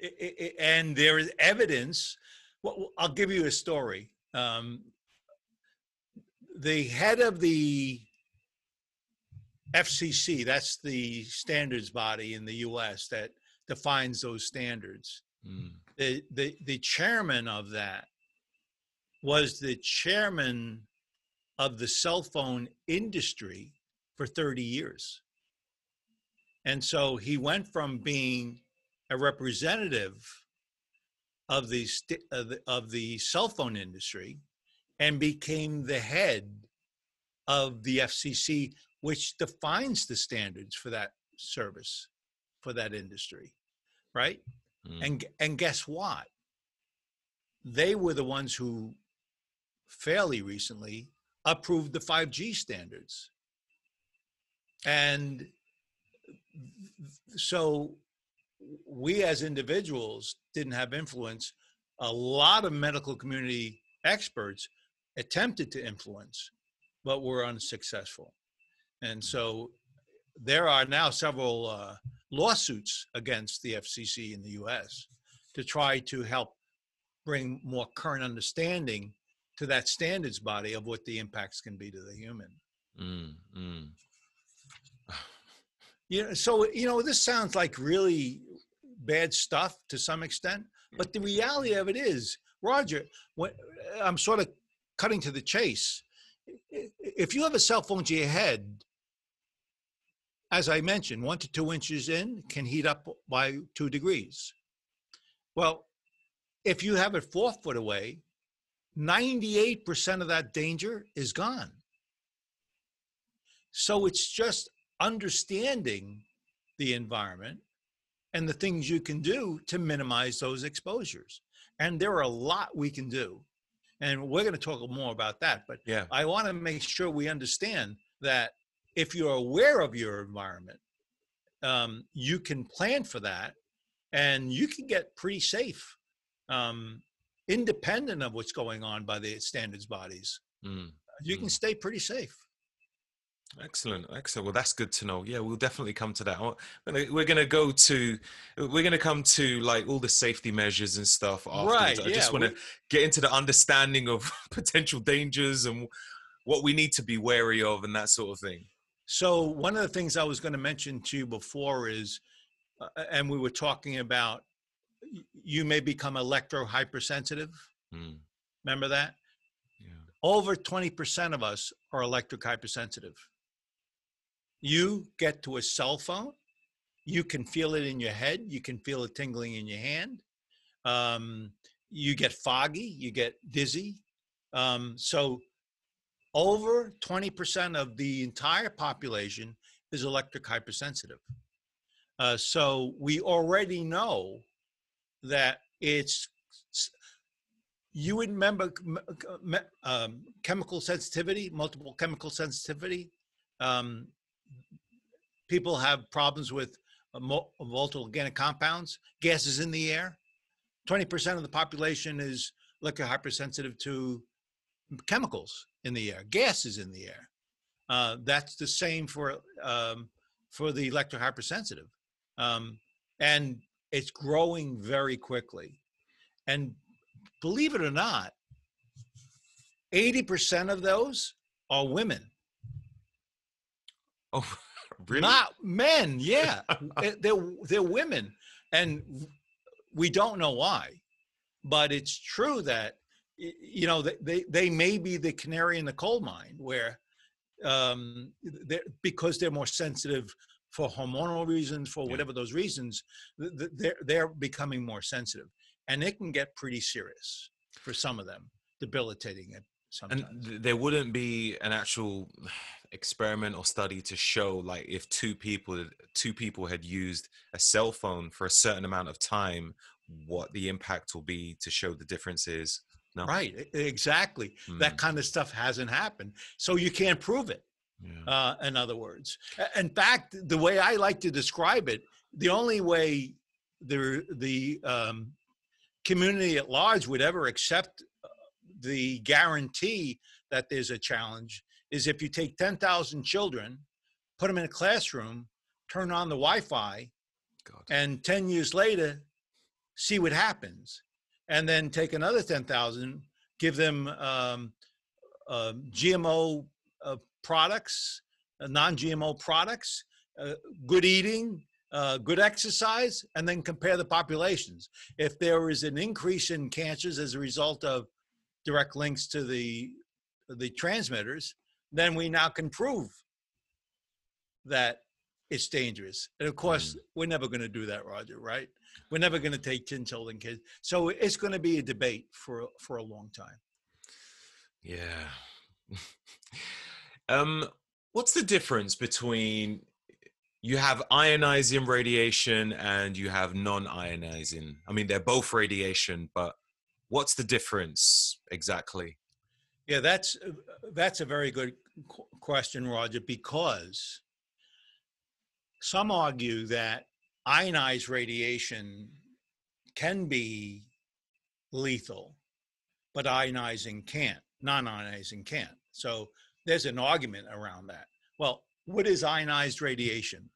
and there is evidence. Well, I'll give you a story. Um, the head of the FCC, that's the standards body in the U.S. that defines those standards. Mm, The the the chairman of that was the chairman of the cell phone industry for 30 years. And so he went from being a representative of the, st- of the of the cell phone industry and became the head of the FCC, which defines the standards for that service, for that industry, right? mm. And and guess what? They were the ones who fairly recently approved the 5G standards. And so we as individuals didn't have influence. A lot of medical community experts attempted to influence, but were unsuccessful. And so there are now several uh, lawsuits against the FCC in the US to try to help bring more current understanding to that standards body of what the impacts can be to the human. Mm, mm. You know, so you know, this sounds like really bad stuff to some extent, but the reality of it is, Roger, when, I'm sort of cutting to the chase. If you have a cell phone to your head, as I mentioned, one to two inches in can heat up by two degrees. Well, if you have it four foot away, 98% of that danger is gone. So it's just understanding the environment and the things you can do to minimize those exposures. And there are a lot we can do. And we're going to talk more about that. But Yeah. I want to make sure we understand that if you're aware of your environment, um, you can plan for that and you can get pretty safe, um, independent of what's going on by the standards bodies. Mm. You can Mm. stay pretty safe. Excellent, excellent. Well, that's good to know. Yeah, we'll definitely come to that. We're gonna- go to, we're gonna come to like all the safety measures and stuff. Afterwards. Right, I just want to get into the understanding of potential dangers and what we need to be wary of and that sort of thing. So one of the things I was going to mention to you before is, uh, and we were talking about, you may become electro hypersensitive. Mm, Remember that? yeah. Over 20% of us are electric hypersensitive. You get to a cell phone, you can feel it in your head, you can feel it tingling in your hand. Um, you get foggy, you get dizzy. Um, so, over 20% of the entire population is electric hypersensitive. Uh, so, we already know that it's you would remember um, chemical sensitivity, multiple chemical sensitivity. Um, people have problems with volatile organic compounds, gases in the air. 20% of the population is electro hypersensitive to chemicals in the air, gases in the air. Uh, that's the same for um, for the electro hypersensitive, um, and it's growing very quickly. And believe it or not, 80% of those are women, Oh, really? not men. Yeah, they're, they're women. And we don't know why, but it's true that, you know, they, they, they may be the canary in the coal mine where, um, they're, because they're more sensitive for hormonal reasons, for Yeah. whatever those reasons, th- th- they're, they're becoming more sensitive. And it can get pretty serious for some of them, debilitating it and sometimes. th- there wouldn't be an actual experiment or study to show like if two people two people had used a cell phone for a certain amount of time what the impact will be to show the differences no Right, exactly. That Mm, kind of stuff hasn't happened. So you can't prove it. yeah. uh, in other words. In fact, the way I like to describe it, the only way the the um, community at large would ever accept uh, the guarantee that there's a challenge is if you take 10,000 children, put them in a classroom, turn on the Wi-Fi, God. and 10 years later, see what happens. And then take another 10,000, give them um, uh, GMO uh, products, uh, non GMO products, uh, good eating, uh, good exercise, and then compare the populations. If there is an increase in cancers as a result of direct links to the, the transmitters, then we now can prove that it's dangerous. And of course, we're never going to do that, Roger, right? We're never going to take 10 children kids. So it's going to be a debate for, for a long time. Yeah. um, what's the difference between you have ionizing radiation and you have non-ionizing? I mean, they're both radiation, but what's the difference exactly? Yeah, that's uh, that's a very good question, Roger, because some argue that ionized radiation can be lethal, but ionizing can't. non-ionizing can't. So there's an argument around that. Well, what is ionized radiation?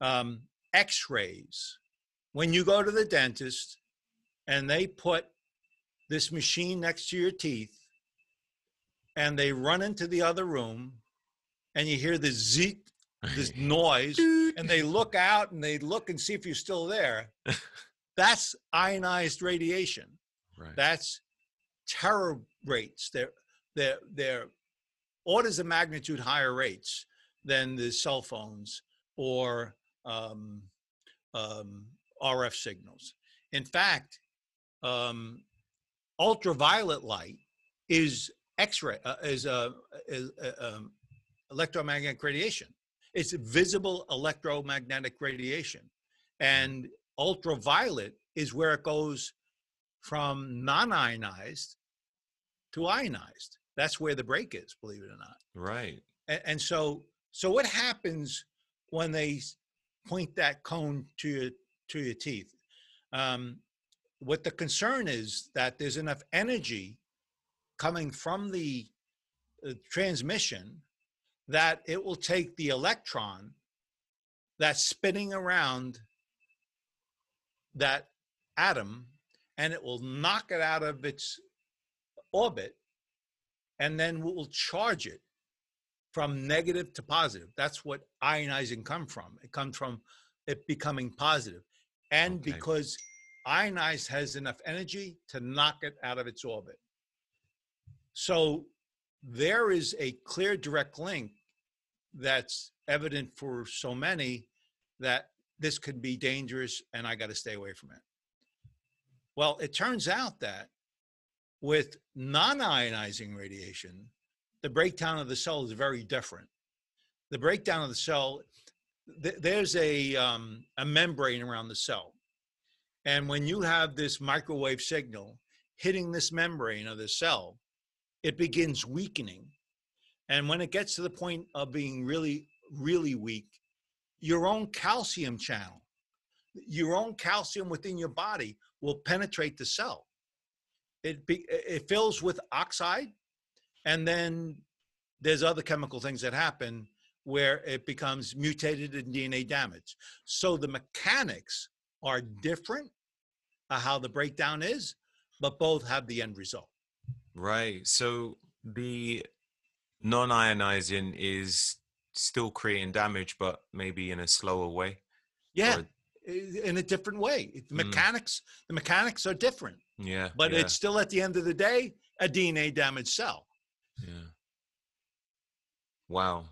Um, X-rays. When you go to the dentist and they put this machine next to your teeth and they run into the other room and you hear the zeet, this noise, and they look out and they look and see if you're still there. That's ionized radiation. right. That's terror rates. They're they're they're orders of magnitude higher rates than the cell phones or um, um, RF signals. In fact, um, ultraviolet light is X-ray uh, is uh, is uh, um, electromagnetic radiation. It's visible electromagnetic radiation, and ultraviolet is where it goes from non-ionized to ionized. That's where the break is, believe it or not. right. And, and so, so what happens when they point that cone to your to your teeth? Um, what the concern is that there's enough energy coming from the uh, transmission that it will take the electron that's spinning around that atom and it will knock it out of its orbit and then we will charge it from negative to positive. That's what ionizing come from. It comes from it becoming positive. And Okay. because ionized has enough energy to knock it out of its orbit. So there is a clear direct link that's evident for so many that this could be dangerous and I got to stay away from it. Well, it turns out that with non ionizing radiation, the breakdown of the cell is very different. The breakdown of the cell, th- there's a, um, a membrane around the cell. And when you have this microwave signal hitting this membrane of the cell, it begins weakening. And when it gets to the point of being really, really weak, your own calcium channel, your own calcium within your body will penetrate the cell. It, be, it fills with oxide, and then there's other chemical things that happen where it becomes mutated and DNA damage. So the mechanics are different, how the breakdown is, but both have the end result. Right. So the non-ionizing is still creating damage, but maybe in a slower way. Yeah, Or- in a different way. The Mm. mechanics, the mechanics are different, yeah. but yeah, it's still at the end of the day a DNA damaged cell. yeah. Wow.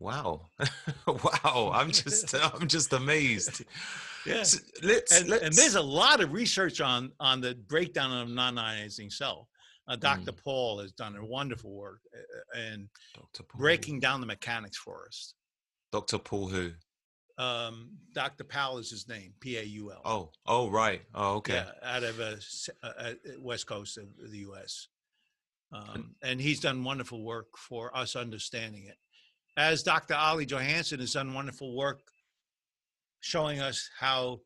Wow. wow. I'm just I'm just amazed. Yeah. S- Let's, and, let's and there's a lot of research on on the breakdown of non-ionizing cell. Uh, Dr. Paul has done a wonderful work uh, in breaking down the mechanics for us. Dr. Paul who? Um, Dr. Powell is his name, P-A-U-L. Oh, oh right. Oh, okay. Yeah, out of uh, s- uh, uh, west coast of the U.S. Um, and he's done wonderful work for us understanding it. As Dr. Olle Johansson has done wonderful work showing us how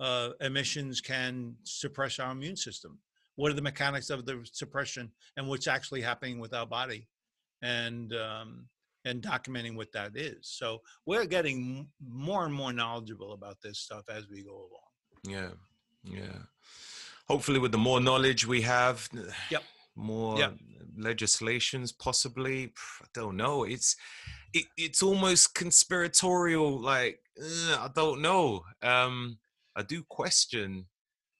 uh, emissions can suppress our immune system. What are the mechanics of the suppression and what's actually happening with our body, and um, and documenting what that is. So we're getting more and more knowledgeable about this stuff as we go along. Yeah, yeah. Hopefully, with the more knowledge we have, Yep. More Yep. legislations, possibly. I don't know. It's it, it's almost conspiratorial. Like uh, I don't know. Um, I do question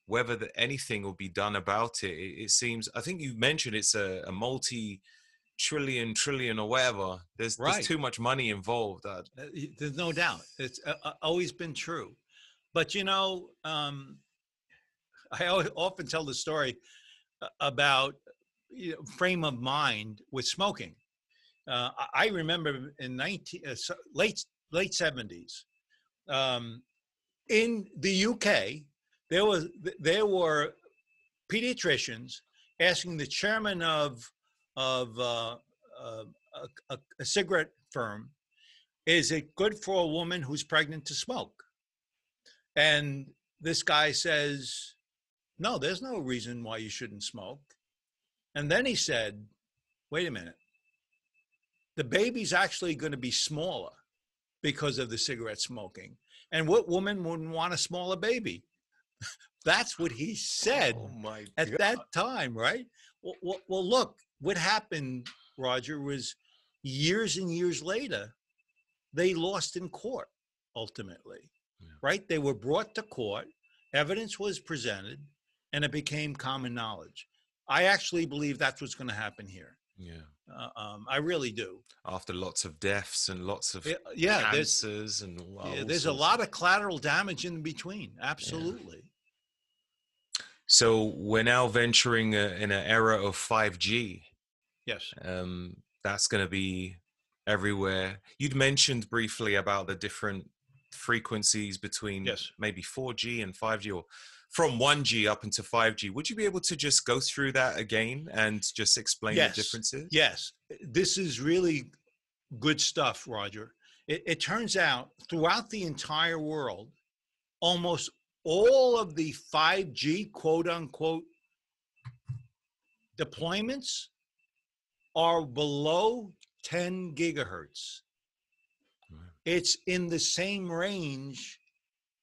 whether the, anything will be done about it. it. It seems. I think you mentioned it's a, a multi trillion trillion or whatever there's Right. there's too much money involved uh, There's no doubt. It's uh, uh, always been true. But you know, um, I often tell the story uh, about you know, frame of mind with smoking. Uh, I- remember in 19, uh, late late 70s um, in the UK, there was there were pediatricians asking the chairman of of uh, uh, a, a cigarette firm is it good for a woman who's pregnant to smoke? And this guy says, no, there's no reason why you shouldn't smoke. And then he said, wait a minute. The baby's actually going to be smaller because of the cigarette smoking. And what woman wouldn't want a smaller baby? That's what he said Oh at that time, right? Well, well, well, look, what happened, Roger, was years and years later, they lost in court ultimately, Yeah. right? They were brought to court, evidence was presented, and it became common knowledge. I actually believe that's what's going to happen here. Yeah. Uh, um, I really do. After lots of deaths and lots of Yeah, yeah there's, cancers and yeah, there's a lot of collateral damage in between. Absolutely. So we're now venturing uh, in an era of 5G. Yes. Um, that's going to be everywhere. You'd mentioned briefly about the different frequencies between Yes. maybe 4G and 5G, or from 1G up into 5G. Would you be able to just go through that again and just explain Yes. the differences? Yes, this is really good stuff, Roger. It, it turns out throughout the entire world, almost all of the 5G quote unquote deployments are below 10 gigahertz. It's in the same range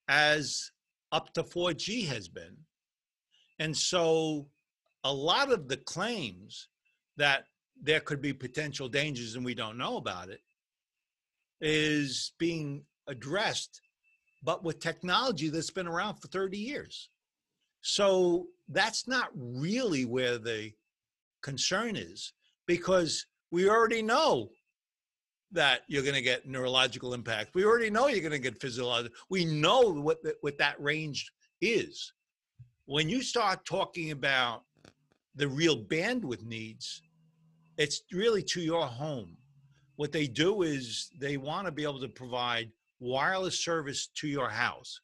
as up to 4G has been. And so a lot of the claims that there could be potential dangers and we don't know about it is being addressed, but with technology that's been around for 30 years. So that's not really where the concern is because we already know that you're going to get neurological impact. We already know you're going to get physiological. We know what, the, what that range is. When you start talking about the real bandwidth needs, it's really to your home. What they do is they want to be able to provide wireless service to your house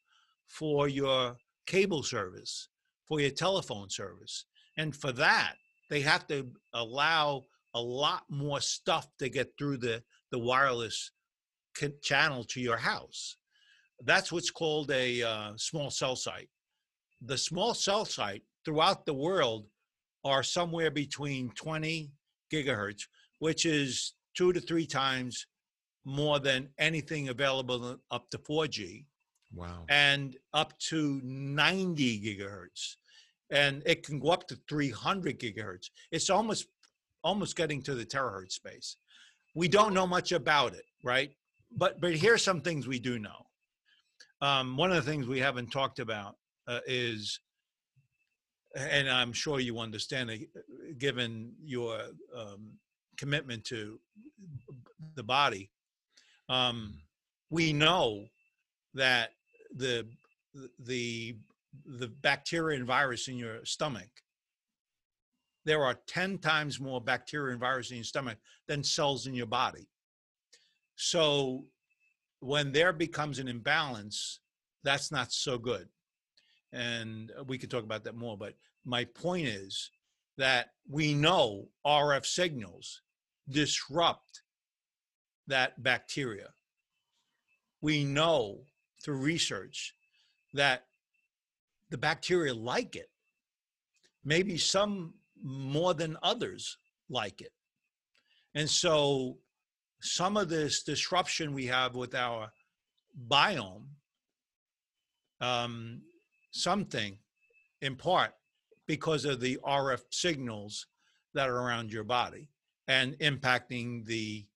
for your cable service, for your telephone service. And for that, they have to allow a lot more stuff to get through the, the wireless channel to your house. That's what's called a uh, small cell site. The small cell site throughout the world are somewhere between 20 gigahertz, which is two to three times more than anything available up to 4G Wow. and up to 90 gigahertz and it can go up to 300 gigahertz it's almost almost getting to the terahertz space we don't know much about it right? But but here's some things we do know. Um, one of the things we haven't talked about uh, is and i'm sure you understand it given your um, commitment to the body um, we know that the the the bacteria and virus in your stomach there are 10 times more bacteria and virus in your stomach than cells in your body. So when there becomes an imbalance that's not so good. And we could talk about that more but my point is that we know rf signals disrupt that bacteria. We know through research that the bacteria like it. Maybe some more than others like it. And so some of this disruption we have with our biome, um, something in part because of the RF signals that are around your body and impacting the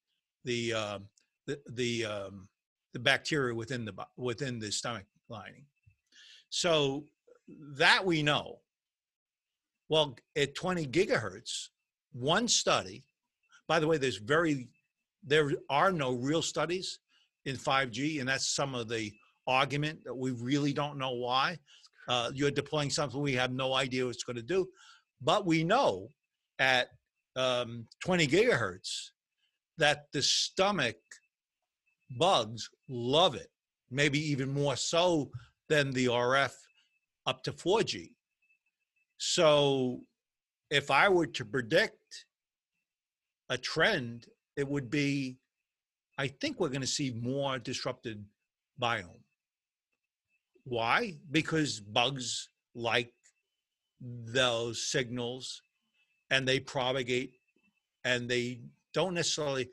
the uh, the the um, the bacteria within the within the stomach lining. So that we know. Well, at 20 gigahertz, one study. By the way, there's very there are no real studies in 5G, and that's some of the argument that we really don't know why. Uh, you're deploying something we have no idea what it's going to do, but we know at um, 20 gigahertz that the stomach bugs love it, maybe even more so than the RF up to 4G. So if I were to predict a trend, it would be I think we're going to see more disrupted biome. Why? Because bugs like those signals and they propagate and they don't necessarily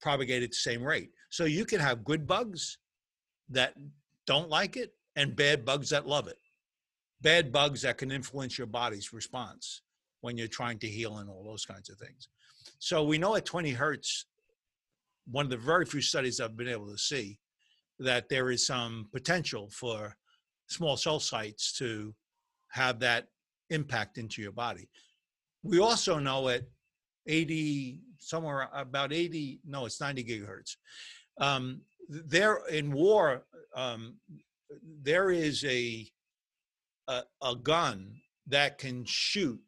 propagate at the same rate. So you can have good bugs that don't like it and bad bugs that love it. Bad bugs that can influence your body's response when you're trying to heal and all those kinds of things. So we know at 20 hertz, one of the very few studies I've been able to see that there is some potential for small cell sites to have that impact into your body. We also know at 80, somewhere about 80, no, it's 90 gigahertz. Um, there in war, um, there is a, a a gun that can shoot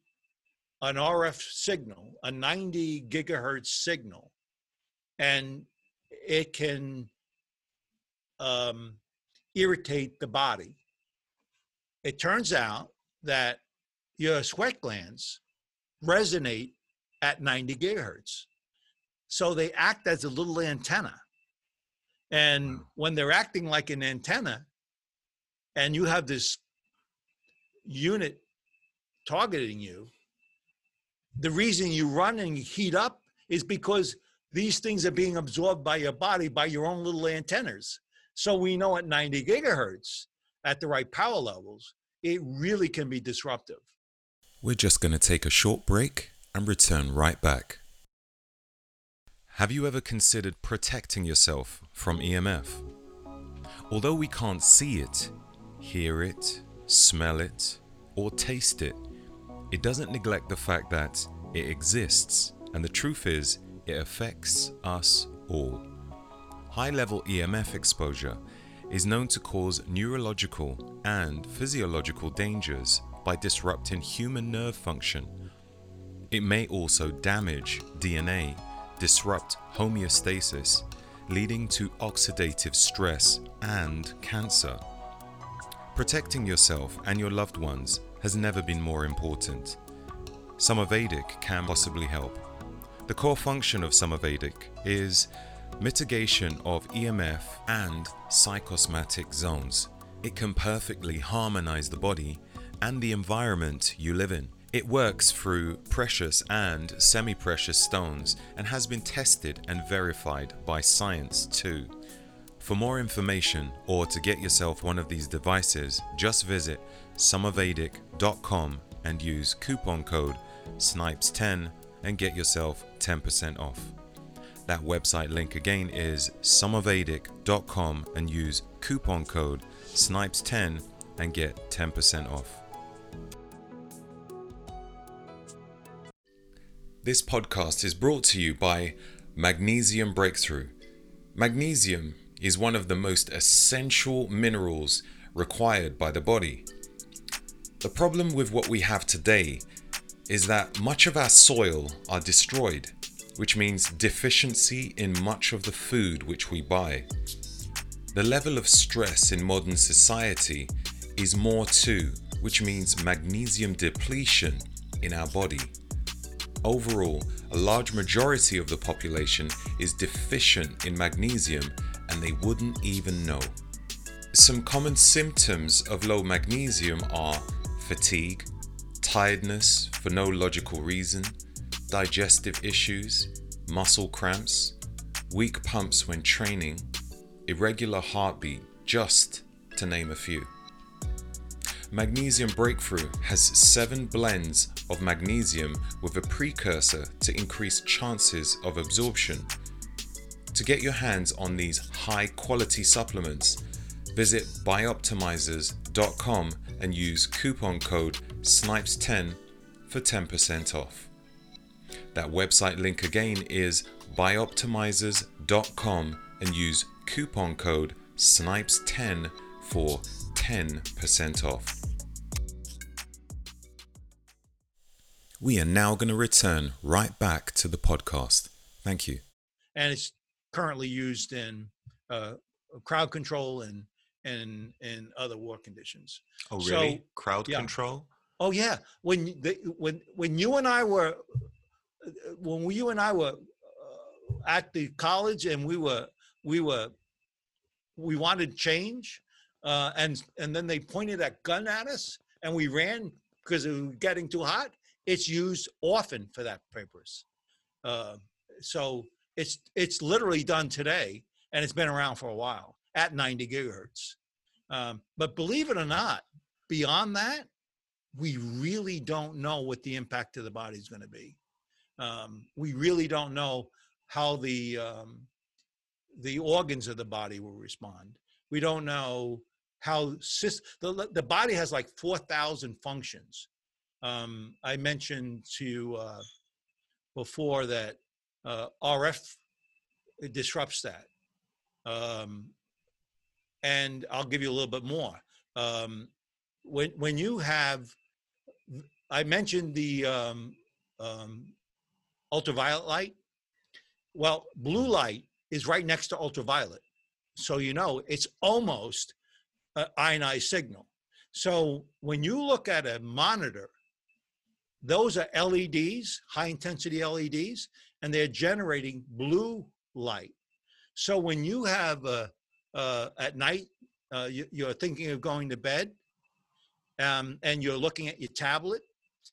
an RF signal, a 90 gigahertz signal, and it can um, irritate the body. It turns out that your sweat glands resonate at 90 gigahertz. So they act as a little antenna. And when they're acting like an antenna, and you have this unit targeting you, the reason you run and you heat up is because these things are being absorbed by your body by your own little antennas. So we know at 90 gigahertz, at the right power levels, it really can be disruptive. We're just going to take a short break and return right back. Have you ever considered protecting yourself from EMF? Although we can't see it, hear it, smell it, or taste it, it doesn't neglect the fact that it exists, and the truth is, it affects us all. High level EMF exposure is known to cause neurological and physiological dangers by disrupting human nerve function. It may also damage DNA, disrupt homeostasis, leading to oxidative stress and cancer. Protecting yourself and your loved ones has never been more important. Somavedic can possibly help. The core function of Somavedic is mitigation of EMF and psychosomatic zones. It can perfectly harmonize the body and the environment you live in. It works through precious and semi precious stones and has been tested and verified by science too. For more information or to get yourself one of these devices, just visit somavedic.com and use coupon code SNIPES10 and get yourself 10% off. That website link again is somavedic.com and use coupon code SNIPES10 and get 10% off. This podcast is brought to you by Magnesium Breakthrough. Magnesium is one of the most essential minerals required by the body. The problem with what we have today is that much of our soil are destroyed, which means deficiency in much of the food which we buy. The level of stress in modern society is more too, which means magnesium depletion in our body. Overall, a large majority of the population is deficient in magnesium and they wouldn't even know. Some common symptoms of low magnesium are fatigue, tiredness for no logical reason, digestive issues, muscle cramps, weak pumps when training, irregular heartbeat, just to name a few. Magnesium Breakthrough has seven blends of magnesium with a precursor to increase chances of absorption. To get your hands on these high quality supplements, visit bioptimizers.com and use coupon code SNIPES10 for 10% off. That website link again is bioptimizers.com and use coupon code SNIPES10 for 10% off. We are now going to return right back to the podcast. Thank you. And it's currently used in uh, crowd control and and in other war conditions. Oh, So, really? Crowd yeah. control? Oh yeah, when you- the, when when you and I were when you and I were uh, at the college and we were we were we wanted change, uh, and and then they pointed that gun at us and we ran because it was getting too hot. it's used often for that purpose. Uh, so it's it's literally done today, and it's been around for a while at 90 gigahertz. Um, but believe it or not, beyond that, we really don't know what the impact to the body is going to be. Um, we really don't know how the um, the organs of the body will respond. We don't know how the the body has like four thousand functions. Um, I mentioned to uh, before that uh, RF disrupts that, um, and I'll give you a little bit more. Um, when when you have, I mentioned the um, um, ultraviolet light. Well, blue light is right next to ultraviolet. So you know it's almost an ionized signal. So when you look at a monitor, those are LEDs, high intensity LEDs, and they're generating blue light. So when you have a, uh, at night, uh, you, you're thinking of going to bed, um, and you're looking at your tablet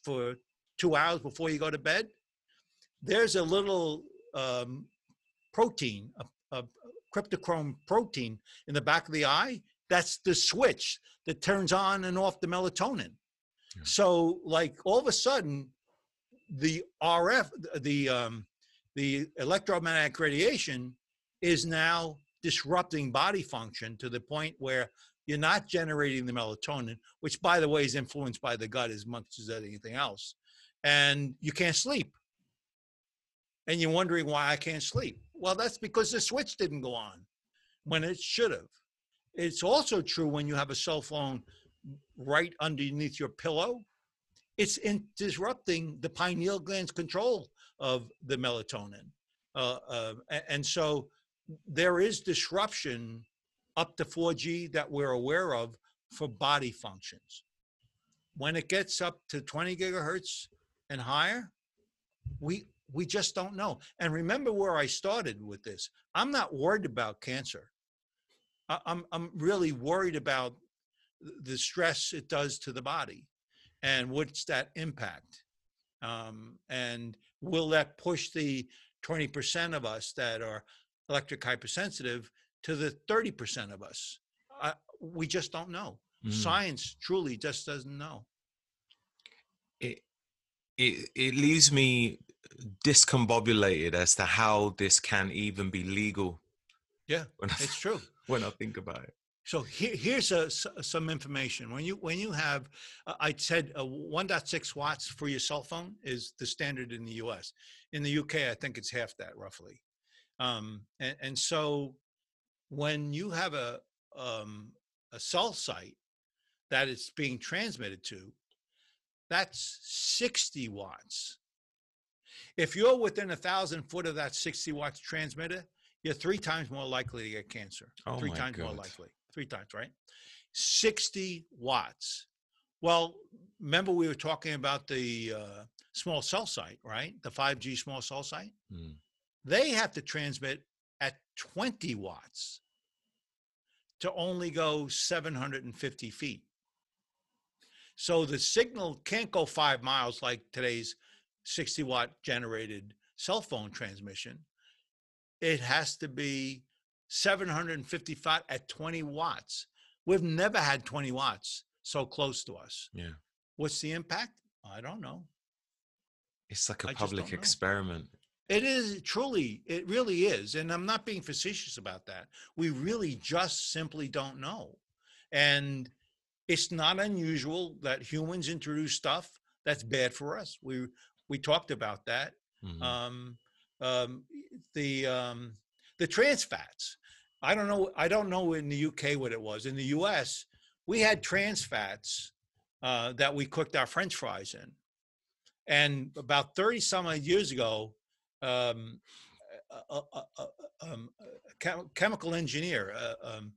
for two hours before you go to bed, there's a little um, protein, a, a cryptochrome protein in the back of the eye. That's the switch that turns on and off the melatonin. Yeah. So, like all of a sudden, the RF, the um, the electromagnetic radiation, is now disrupting body function to the point where you're not generating the melatonin, which, by the way, is influenced by the gut as much as anything else, and you can't sleep and you're wondering why I can't sleep. Well, that's because the switch didn't go on when it should have. It's also true when you have a cell phone right underneath your pillow. It's in disrupting the pineal gland's control of the melatonin. Uh, uh, and so there is disruption up to 4G that we're aware of for body functions. When it gets up to 20 gigahertz and higher, we we just don't know. And remember where I started with this. I'm not worried about cancer. I'm I'm really worried about the stress it does to the body, and what's that impact? Um, and will that push the 20% of us that are electric hypersensitive to the 30% of us? I, we just don't know. Mm. Science truly just doesn't know. It it it leaves me discombobulated as to how this can even be legal. Yeah, When I, it's true. when I think about it. So here, here's a, some information. When you when you have, uh, I said uh, 1.6 watts for your cell phone is the standard in the U.S. In the U.K., I think it's half that roughly. Um, and, and so when you have a um, a cell site that it's being transmitted to, that's 60 watts. If you're within a thousand foot of that 60 watts transmitter, you're three times more likely to get cancer. Oh three times more likely. Three times, right? 60 watts. Well, remember we were talking about the uh, small cell site, right? The 5G small cell site. Mm. They have to transmit at 20 watts to only go 750 feet. So the signal can't go five miles like today's 60 watt generated cell phone transmission. It has to be 755 at 20 watts. We've never had 20 watts so close to us. Yeah. What's the impact? I don't know. It's like a I public experiment. It is truly, it really is. And I'm not being facetious about that. We really just simply don't know. And it's not unusual that humans introduce stuff that's bad for us. We we talked about that. Mhm. Um, um, the um, the trans fats. I don't know. I don't know in the UK what it was. In the US, we had trans fats uh, that we cooked our French fries in, and about thirty some years ago, um, a, a, a, um, a chem- chemical engineer uh, um,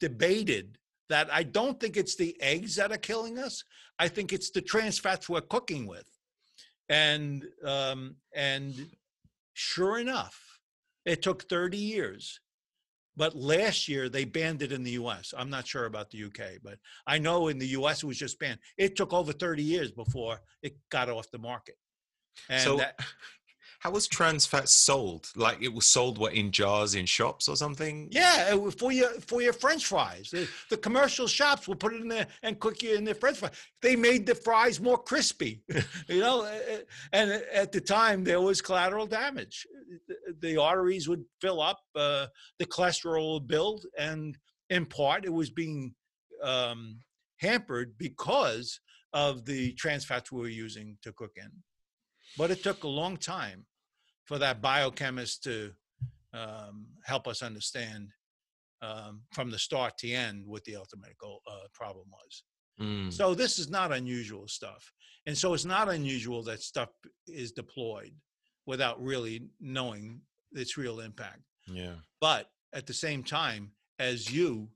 debated that I don't think it's the eggs that are killing us. I think it's the trans fats we're cooking with, and um, and sure enough, it took thirty years, but last year they banned it in the US. I'm not sure about the UK, but I know in the US it was just banned. It took over 30 years before it got off the market. And so, that, how was trans fat sold? Like it was sold what in jars in shops or something? yeah, for your for your French fries. The, the commercial shops will put it in there and cook you in their French fries. They made the fries more crispy, you know. And at the time, there was collateral damage. The, the arteries would fill up, uh, the cholesterol would build, and in part, it was being um, hampered because of the trans fats we were using to cook in. But it took a long time for that biochemist to um, help us understand um, from the start to end what the ultimate goal, uh, problem was. Mm, So this is not unusual stuff, and so it's not unusual that stuff is deployed without really knowing its real impact. yeah. But at the same time, as you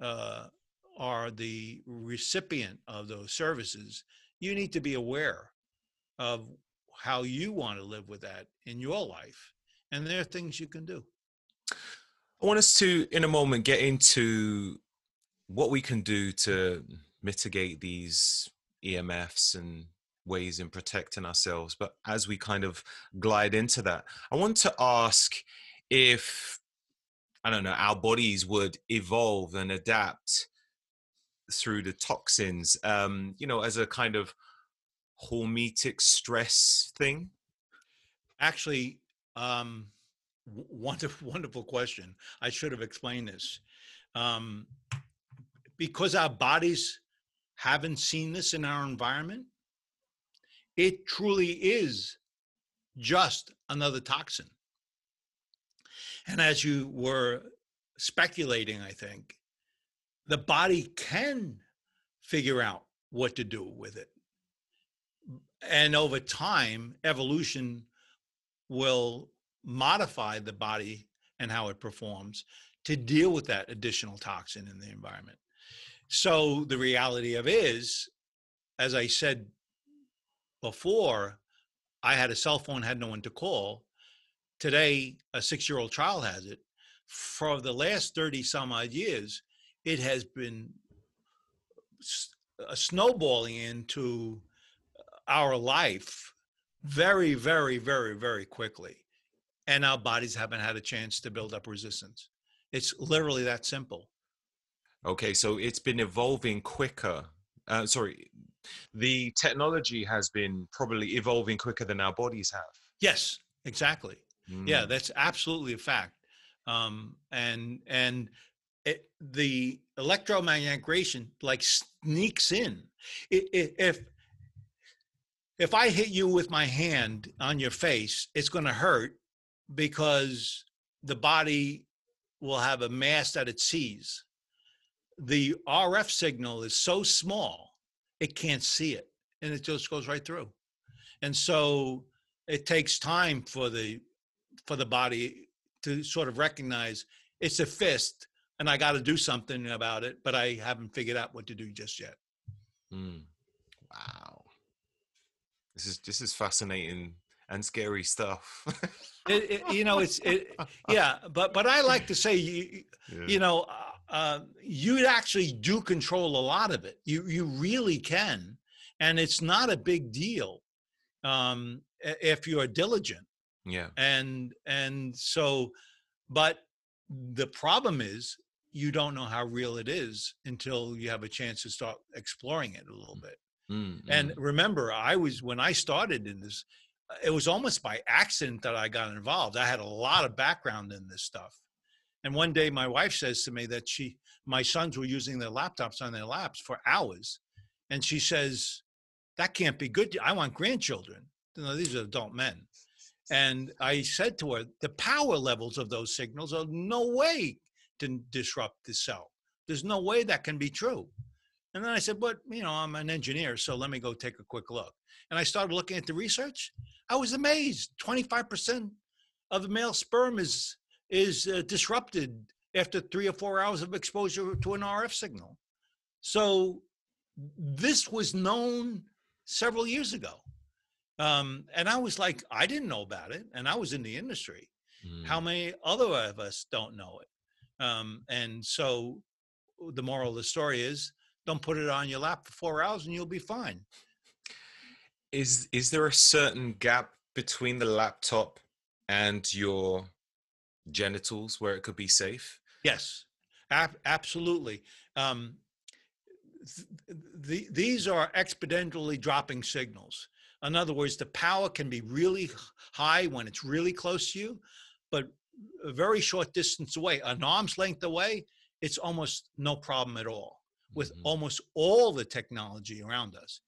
uh, are the recipient of those services, you need to be aware of how you want to live with that in your life, and there are things you can do. I want us to, in a moment, get into what we can do to mitigate these EMFs and ways in protecting ourselves. But as we kind of glide into that, I want to ask if, I don't know, our bodies would evolve and adapt through the toxins, um, you know, as a kind of hormetic stress thing. Actually, um, wonderful, wonderful question. I should have explained this. Um, because our bodies haven't seen this in our environment, it truly is just another toxin. And as you were speculating, I think, the body can figure out what to do with it. And over time, evolution will modify the body and how it performs to deal with that additional toxin in the environment. So the reality of is, as I said before, I had a cell phone, had no one to call. Today, a six-year-old child has it. For the last 30 some odd years, it has been s- uh, snowballing into our life very, very, very, very quickly. And our bodies haven't had a chance to build up resistance. It's literally that simple. Okay, so it's been evolving quicker. Uh, sorry, the technology has been probably evolving quicker than our bodies have. Yes, exactly. Yeah, Mm, that's absolutely a fact. Um, and and it, the electromagnetic radiation like sneaks in. I- i- If if I hit you with my hand on your face, it's going to hurt because the body will have a mass that it sees. The RF signal is so small, it can't see it and it just goes right through. And so it takes time for the for the body to sort of recognize it's a fist and I got to do something about it, but I haven't figured out what to do just yet. mm. Wow, this is this is fascinating and scary stuff. It, it, you know, it's it, yeah, but but I like to say you Yeah. you know uh, you actually do control a lot of it. You you really can, and it's not a big deal um, if you're diligent. yeah, And and so, but the problem is you don't know how real it is until you have a chance to start exploring it a little bit. Mm, And mm. remember, I was when I started in this, uh, it was almost by accident that I got involved. I had a lot of background in this stuff. And one day my wife says to me that she my sons were using their laptops on their laps for hours. And she says, That can't be good. I want grandchildren. You know, these are adult men. And I said to her, the power levels of those signals are no way to disrupt the cell. There's no way that can be true. And then I said, but you know, I'm an engineer, so let me go take a quick look. And I started looking at the research. I was amazed. 25% of the male sperm is is uh, disrupted after three or four hours of exposure to an RF signal. So this was known several years ago. Um, and I was like, I didn't know about it, and I was in the industry. How Mm. many other of us don't know it? Um, and so the moral of the story is don't put it on your lap for four hours and you'll be fine. Is is there a certain gap between the laptop and your genitals where it could be safe? Yes, ab- absolutely. Um, th- the, these are exponentially dropping signals. In other words, the power can be really high when it's really close to you, but a very short distance away, an arm's length away, it's almost no problem at all with Mhm. almost all the technology around us,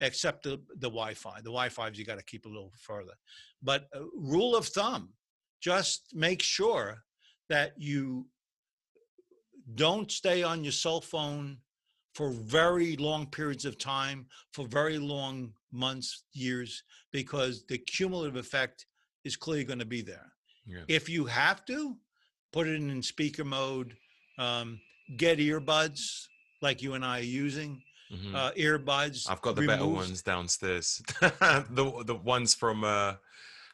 except the, the Wi-Fi. The Wi-Fi's you got to keep a little further. But uh, rule of thumb, just make sure that you don't stay on your cell phone for very long periods of time, for very long months, years, because the cumulative effect is clearly going to be there. Yeah. If you have to, put it in speaker mode, um, get earbuds like you and I are using, Mhm. uh, earbuds. I've got the better ones downstairs. the the ones from uh,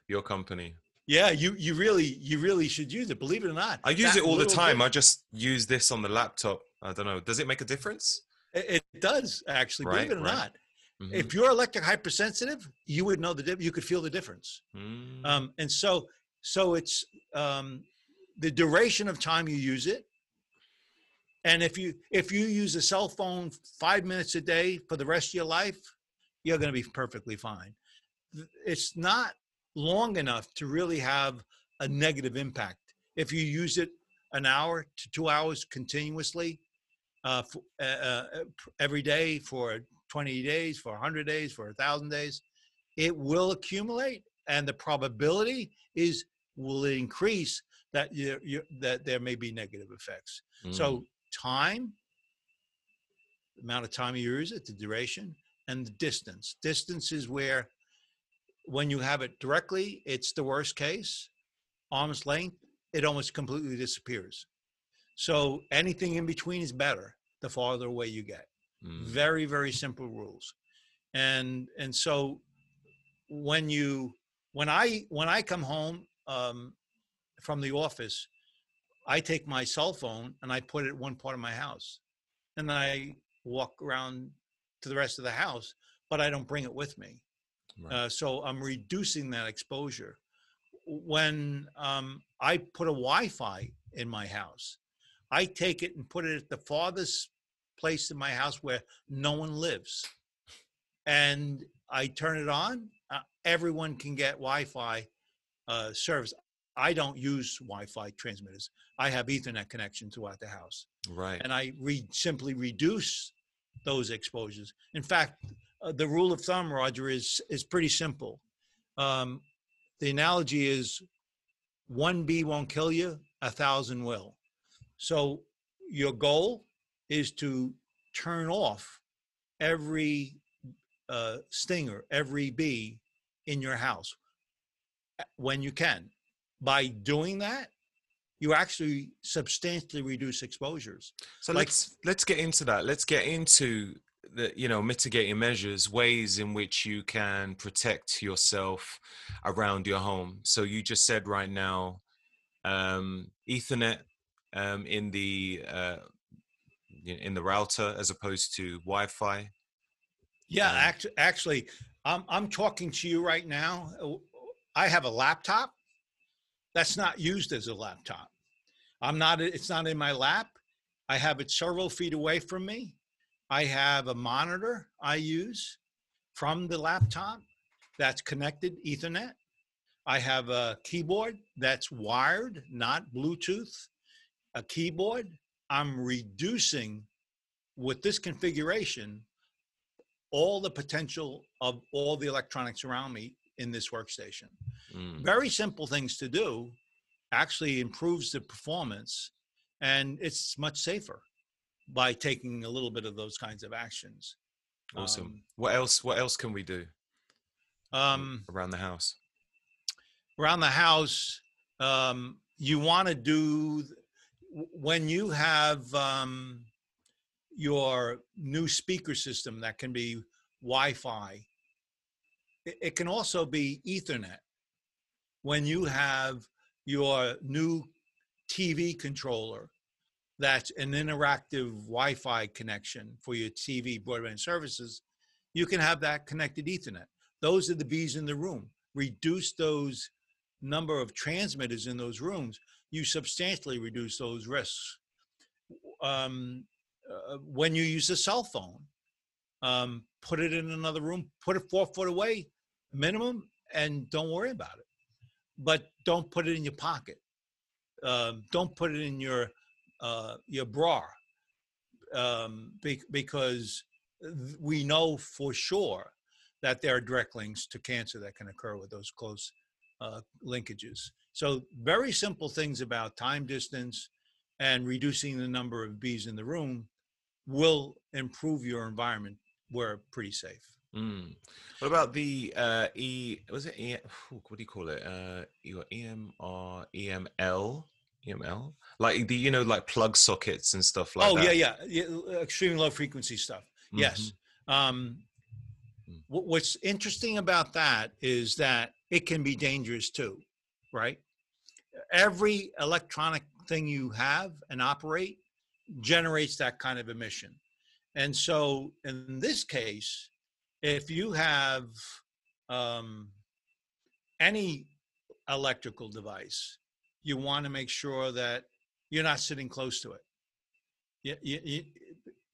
your company. Yeah, you you really you really should use it. Believe it or not, I use it all the time. bit- I just use this on the laptop. I don't know. Does it make a difference? It, it does actually. believe it or right. not, Mhm. if you're electric hypersensitive, you would know the diff- you could feel the difference. Mm. Um, and so so it's um, the duration of time you use it. And if you if you use a cell phone five minutes a day for the rest of your life, you're going to be perfectly fine. It's not long enough to really have a negative impact. If you use it an hour to two hours continuously, uh, for, uh, uh, every day for 20 days, for 100 days, for 1,000 days, it will accumulate, and the probability is will increase that you, that there may be negative effects. Mm. So time, the amount of time you use it, the duration, and the distance. Distance is where when you have it directly, it's the worst case. Arm's length, it almost completely disappears. So anything in between is better the farther away you get Mm. very very simple rules and and so when you when i when i come home um, from the office i take my cell phone and i put it at one part of my house and then i walk around to the rest of the house but i don't bring it with me. Right. uh, so i'm reducing that exposure. When um, i put a wi-fi in my house i take it and put it at the farthest place in my house where no one lives and i turn it on uh, everyone can get wi-fi uh, service i don't use wi-fi transmitters i have ethernet connection throughout the house right. and I re- simply reduce those exposures. In fact, uh, the rule of thumb, Roger, is is pretty simple. Um, the analogy is one bee won't kill you, a thousand will. So your goal is to turn off every uh, stinger, every bee in your house when you can. By doing that, you actually substantially reduce exposures. So like- let's let's get into that. Let's get into the you know mitigating measures, ways in which you can protect yourself around your home. So you just said right now, um, Ethernet um, in the uh, in the router as opposed to Wi-Fi. Yeah, Um, act, actually, I'm I'm talking to you right now. I have a laptop that's not used as a laptop. I'm not. It's not in my lap. I have it several feet away from me. I have a monitor I use from the laptop that's connected Ethernet. I have a keyboard that's wired, not Bluetooth. A keyboard. I'm reducing with this configuration all the potential of all the electronics around me in this workstation. Mm, Very simple things to do, actually improves the performance, and it's much safer by taking a little bit of those kinds of actions. awesome. what else? What else can we do Um, um, around the house? around the house, um, you want to do when you have um, your new speaker system that can be Wi-Fi. It, can also be Ethernet. When you have your new TV controller that's an interactive Wi-Fi connection for your TV broadband services, you can have that connected Ethernet. Those are the bees in the room. Reduce those number of transmitters in those rooms, you substantially reduce those risks. Um, uh, when you use a cell phone, um, put it in another room, put it four foot away, minimum, and don't worry about it. But don't put it in your pocket. Um, don't put it in your uh, your bra um, be- because we know for sure that there are direct links to cancer that can occur with those close uh, linkages. So very simple things about time distance and reducing the number of bees in the room will improve your environment where pretty safe. Mm. What about the uh, E? Was it E? What do you call it? Uh, you got EMR, EML, EML, like the you know like plug sockets and stuff like oh that. yeah, yeah, yeah, extreme low frequency stuff. Yes. Um, Mm. what's interesting about that is that it can be dangerous too, right? Every electronic thing you have and operate generates that kind of emission. And so in this case, if you have um, any electrical device, you want to make sure that you're not sitting close to it. You, you, you,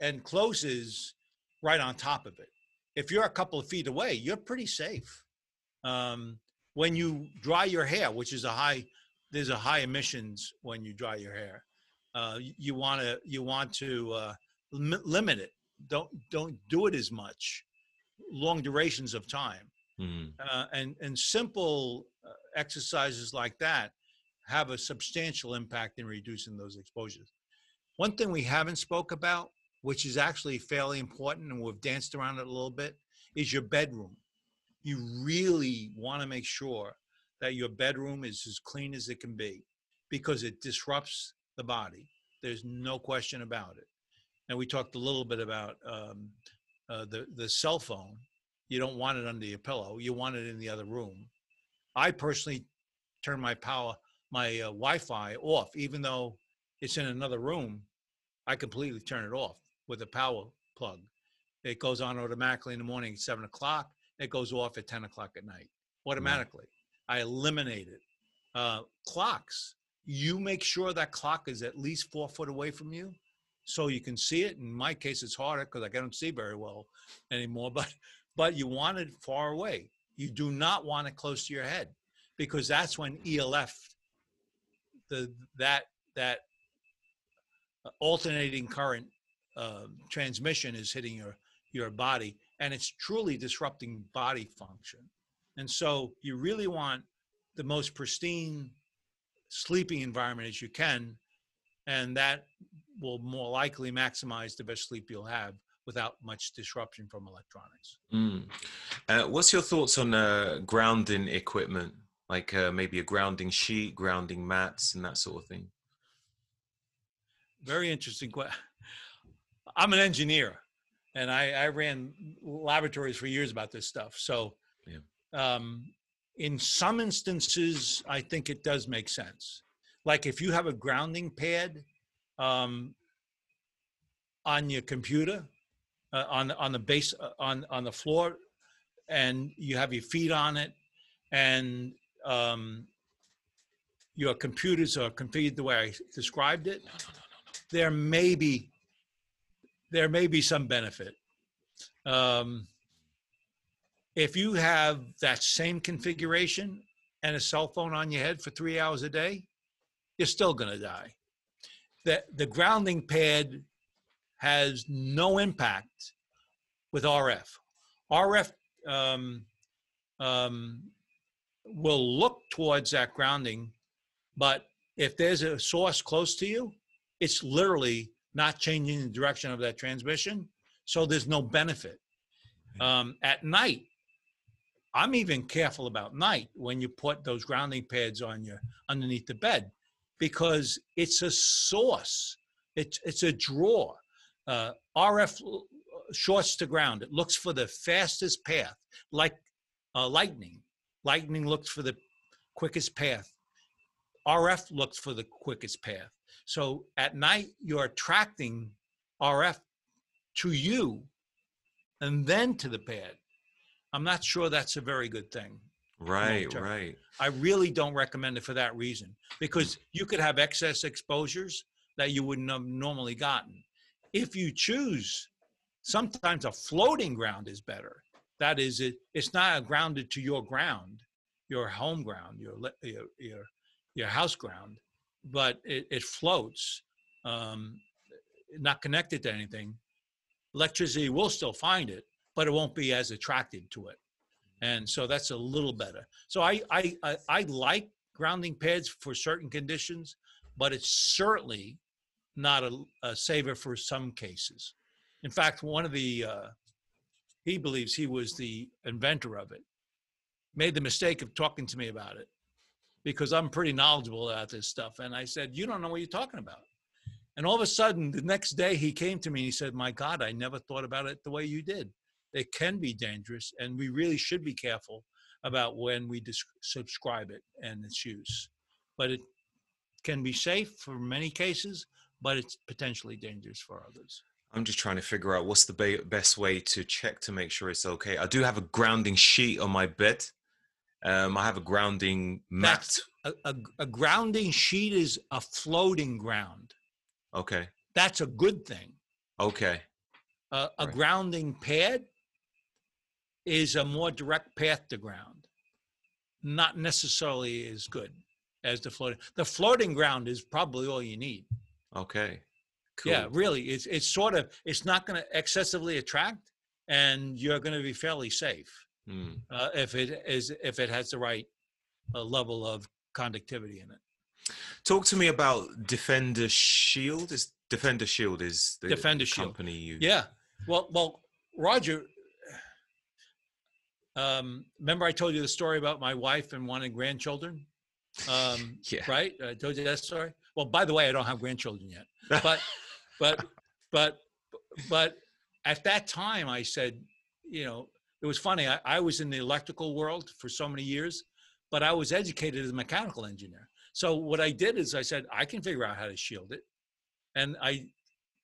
and close is right on top of it. If you're a couple of feet away, you're pretty safe. Um, when you dry your hair, which is a high, there's a high emissions when you dry your hair. Uh, you- want to you want to uh, lim- limit it. Don't don't do it as much. Long durations of time Mm. uh, and and simple uh, exercises like that have a substantial impact in reducing those exposures. One thing we haven't spoke about, which is actually fairly important, and we've danced around it a little bit, is your bedroom. You really want to make sure that your bedroom is as clean as it can be, because it disrupts the body. There's no question about it. And we talked a little bit about um, uh, the the cell phone you don't want it under your pillow you want it in the other room. I personally turn my power my uh, wi-fi off even though it's in another room i completely turn it off with a power plug. It goes on automatically in the morning at 7 o'clock it goes off at 10 o'clock at night automatically. I eliminate it. Uh, clocks you make sure that clock is at least four foot away from you so you can see it in my case it's harder because i don't see very well anymore but but you want it far away. You do not want it close to your head because that's when ELF, the that that uh, alternating current uh, transmission is hitting your your body, and it's truly disrupting body function. And so you really want the most pristine sleeping environment as you can, and that will more likely maximize the best sleep you'll have without much disruption from electronics. Mm. Uh, what's your thoughts on uh, grounding equipment, like uh, maybe a grounding sheet, grounding mats, and that sort of thing? Very interesting question. I'm an engineer, and I, I ran laboratories for years about this stuff. So, um, in some instances, I think it does make sense. Like if you have a grounding pad um, on your computer, uh, on the on the base uh, on on the floor, and you have your feet on it, and um, your computers are configured the way I described it. There may be there may be some benefit. Um, if you have that same configuration and a cell phone on your head for three hours a day, you're still going to die. The, the grounding pad has no impact with RF. RF um, um, will look towards that grounding, but if there's a source close to you, it's literally not changing the direction of that transmission. So there's no benefit. Um, at night, I'm even careful about night when you put those grounding pads on your underneath the bed because it's a source. It's it's a draw. Uh, RF shorts to ground. It looks for the fastest path, like uh, lightning. Lightning looks for the quickest path. RF looks for the quickest path. So at night, you're attracting RF to you and then to the pad. I'm not sure that's a very good thing. Right, right. I really don't recommend it for that reason because you could have excess exposures that you wouldn't have normally gotten. If you choose, sometimes a floating ground is better. That is, it, it's not grounded to your ground, your home ground, your your your, your house ground, but it, it floats, um, not connected to anything. Electricity will still find it, but it won't be as attracted to it and so that's a little better. So I I I, I like grounding pads for certain conditions, but it's certainly not a, a saver for some cases. In fact, one of the uh, he believes he was the inventor of it. Made the mistake of talking to me about it because I'm pretty knowledgeable about this stuff, and I said, "You don't know what you're talking about." And all of a sudden, the next day, he came to me and he said, "My God, I never thought about it the way you did." It can be dangerous, and we really should be careful about when we dis- subscribe it and its use. But it can be safe for many cases, but it's potentially dangerous for others. I'm just trying to figure out what's the ba- best way to check to make sure it's okay. I do have a grounding sheet on my bed. Um, I have a grounding mat. A, a, a grounding sheet is a floating ground. Okay. That's a good thing. Okay. Uh, a Right. grounding pad is a more direct path to ground, not necessarily as good as the floating. The floating ground is probably all you need. Okay. Cool. Yeah, really, it's it's sort of it's not going to excessively attract, and you're going to be fairly safe Hmm. uh, if it is if it has the right uh, level of conductivity in it. Talk to me about Defender Shield. Is Defender Shield is the Defender Shield. company you? Yeah. Well, well, Roger. Um, remember, I told you the story about my wife and wanting grandchildren. Um, Yeah. right? I told you that story. Well, by the way, I don't have grandchildren yet, but, but, but, but at that time, I said, you know, it was funny. I, I was in the electrical world for so many years, but I was educated as a mechanical engineer. So what I did is I said, I can figure out how to shield it. And I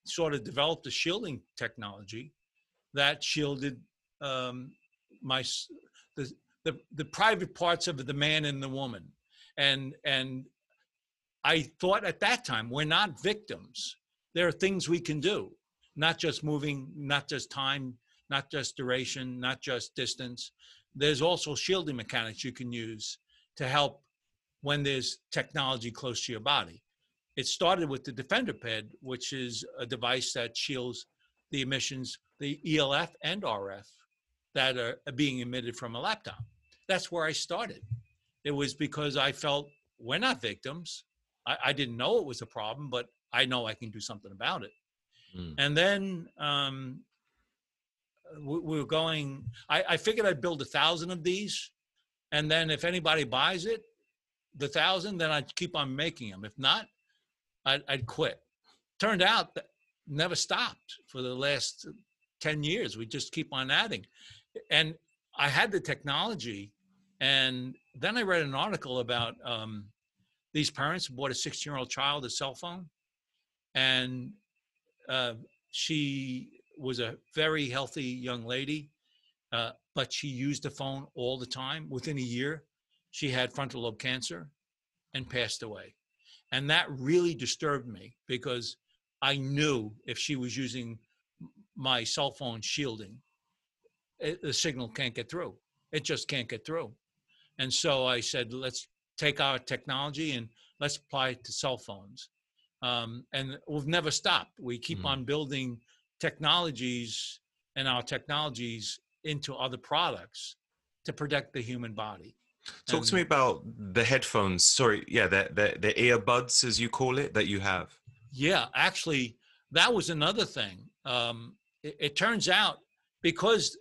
sort of developed a shielding technology that shielded um, my the, the the private parts of the man and the woman. And and i thought at that time we're not victims. There are things we can do. Not just moving not just time not just duration not just distance. There's also shielding mechanics you can use to help when there's technology close to your body. It started with the defender pad which is a device that shields the emissions the elf and rf that are being emitted from a laptop that's where i started it was because I felt we're not victims. I, I didn't know it was a problem, but I know I can do something about it. Mm. And then um, we, we were going. I, I figured I'd build a thousand of these, and then if anybody buys it, the thousand, then I'd keep on making them. If not, I'd, I'd quit. Turned out that never stopped for the last ten years. We just keep on adding, and I had the technology and then I read an article about um, these parents bought a 16 year old child a cell phone. And uh, she was a very healthy young lady, uh, but she used the phone all the time. Within a year, she had frontal lobe cancer and passed away. And that really disturbed me because I knew if she was using my cell phone shielding, it, the signal can't get through. It just can't get through. And so I said, let's take our technology and let's apply it to cell phones. Um, and we've never stopped. We keep Mm. on building technologies and our technologies into other products to protect the human body. Talk to me about the headphones. Sorry, yeah, the, the the earbuds as you call it that you have. Yeah, actually, that was another thing. Um, it, it turns out because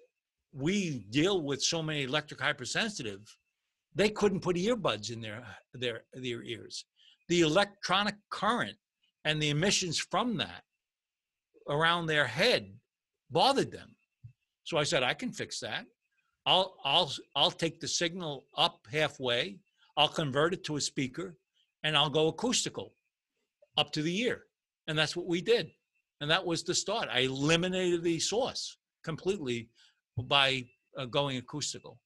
we deal with so many electric hypersensitive, they couldn't put earbuds in their their their ears. The electronic current and the emissions from that around their head bothered them. So I said, I can fix that. I'll I'll I'll take the signal up halfway. I'll convert it to a speaker, and I'll go acoustical up to the ear. And that's what we did. And that was the start. I eliminated the source completely by uh, going acoustical.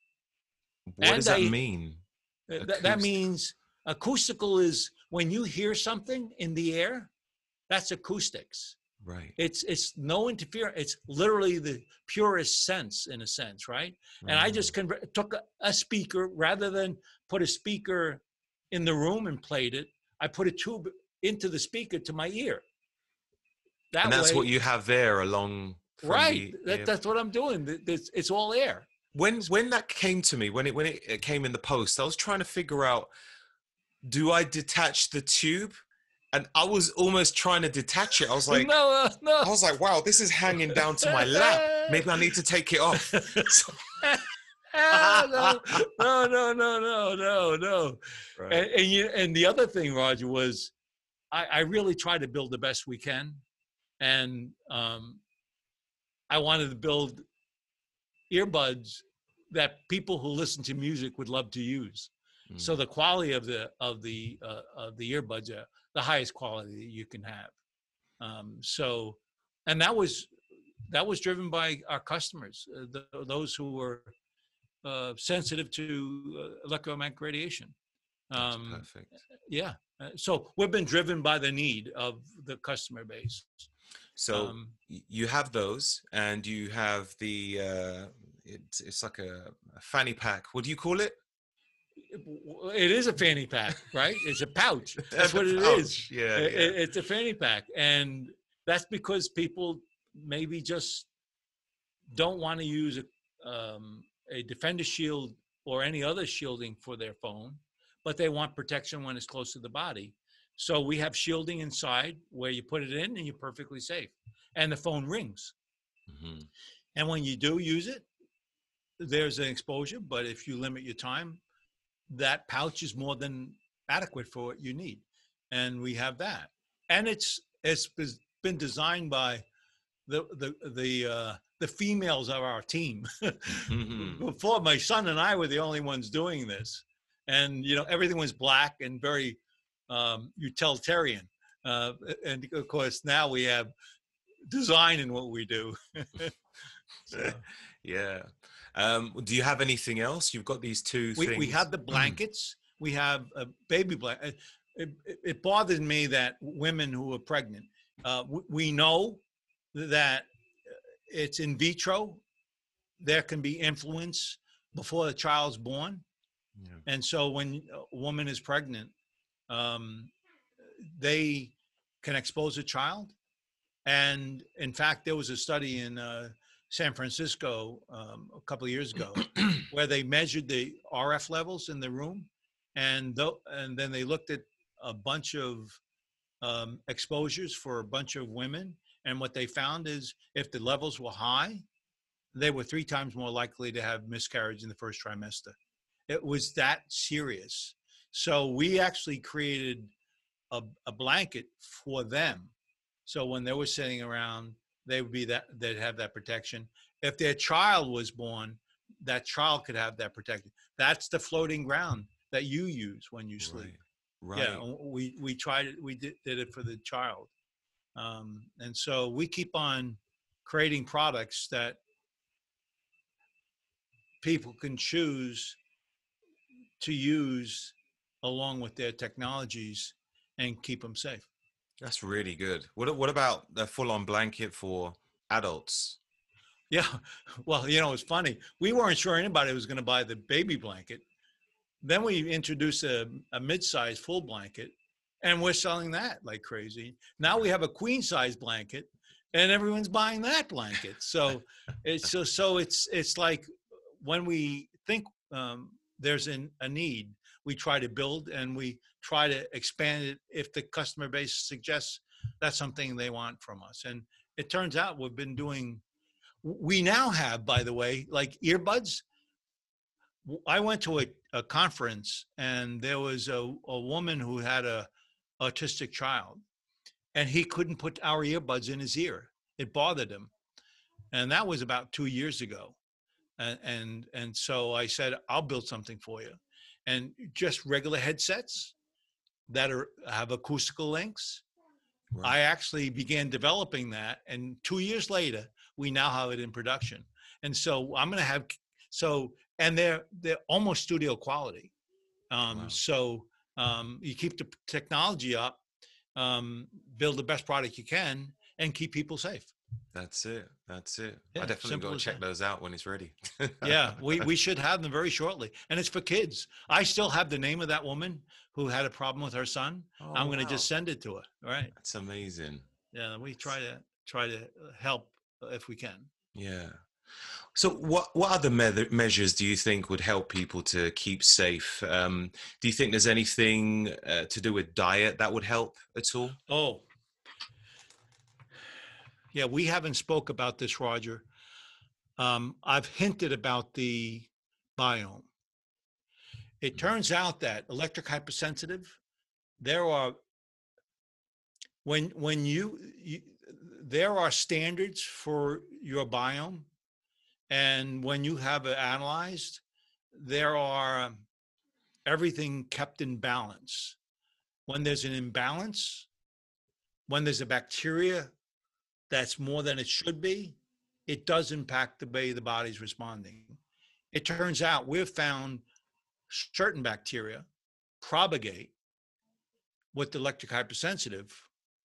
What And does that I- mean? Uh, That, that means acoustical is when you hear something in the air, that's acoustics. Right. It's it's no interference. It's literally the purest sense in a sense, right? And I just convert, took a, a speaker rather than put a speaker in the room and played it. I put a tube into the speaker to my ear. That and that's way, what you have there along. Right? That, that's what I'm doing. It's, it's all air. when when that came to me when it when it, came in the post i was trying to figure out do i detach the tube and i was almost trying to detach it i was like no, uh, no. i was like wow this is hanging down to my lap maybe i need to take it off So- no, no, no, no, no, no. right. And, and you and the other thing, Roger, was I, I really try to build the best we can, and um, I wanted to build earbuds that people who listen to music would love to use. So Mm. the quality of the of the uh, of the earbuds are the highest quality that you can have. Um, so, and that was that was driven by our customers, uh, the, those who were uh, sensitive to uh, electromagnetic radiation. Um, perfect yeah. Uh, so we've been driven by the need of the customer base. So um, you have those and you have the uh it's it's like a, a fanny pack what do you call it It is a fanny pack, right? It's a pouch. That's what it is. pouch, yeah, It- yeah. it- it's a fanny pack, and that's because people maybe just don't want to use a, um, a defender shield or any other shielding for their phone, but they want protection when it's close to the body. So we have shielding inside where you put it in and you're perfectly safe, and the phone rings. Mhm. And when you do use it, there's an exposure, but if you limit your time, that pouch is more than adequate for what you need. And we have that. And it's it's been designed by the the the uh, the females of our team. Mhm. Before my son and I were the only ones doing this, and you know everything was black and very um, utilitarian. Uh, and of course now we have design in what we do. So- yeah um do you have anything else you've got these two we, things we have the blankets we have a baby blanket it, it, it bothered me that women who are pregnant uh, we, we know that it's in vitro there can be influence before the child's born Yeah. and so when a woman is pregnant um, they can expose a child and in fact there was a study in uh, san francisco um, a couple of years ago where they measured the RF levels in the room, and tho- and then they looked at a bunch of um, exposures for a bunch of women, and what they found is if the levels were high, they were three times more likely to have miscarriage in the first trimester. It was that serious. So we actually created a, a blanket for them. So when they were sitting around, they would be that they'd have that protection. If their child was born, that child could have that protection. That's the floating ground that you use when you sleep. right Yeah, we we tried it. We did, did it for the child, um, and so we keep on creating products that people can choose to use along with their technologies and keep them safe. that's really good what what about the full-on blanket for adults Yeah. Well, you know, it's funny. We weren't sure anybody was going to buy the baby blanket. Then we introduced a, a mid-size full blanket, and we're selling that like crazy. Now we have a queen size blanket, and everyone's buying that blanket. So it's so so it's it's like when we think um, there's an, a need, we try to build and we try to expand it if the customer base suggests that's something they want from us. And it turns out we've been doing we now have by the way like earbuds. I went to a, a conference and there was a, a woman who had a autistic child and he couldn't put our earbuds in his ear. It bothered him. And that was about two years ago. And and, and so i said i'll build something for you and just regular headsets that are have acoustical links. Right. I actually began developing that, and two years later, we now have it in production. And so I'm going to have so, and they're they're almost studio quality. Um, Wow. So um, you keep the technology up, um, build the best product you can, and keep people safe. That's it. That's it. I definitely got to check that. those out when it's ready. Yeah, we we should have them very shortly, and it's for kids. I still have the name of that woman who had a problem with her son. Oh, I'm going to just send it to her. All right. That's amazing. Yeah, we try to try to help if we can. Yeah. So, what what other me- measures do you think would help people to keep safe? Um, do you think there's anything uh, to do with diet that would help at all? Oh, yeah, we haven't spoke about this, Roger. Um, I've hinted about the biome. It turns out that electric hypersensitive, there are when when you, you there are standards for your biome, and when you have it analyzed, there are everything kept in balance. When there's an imbalance, when there's a bacteria that's more than it should be, it does impact the way the body's responding. It turns out we've found certain bacteria propagate with the electric hypersensitive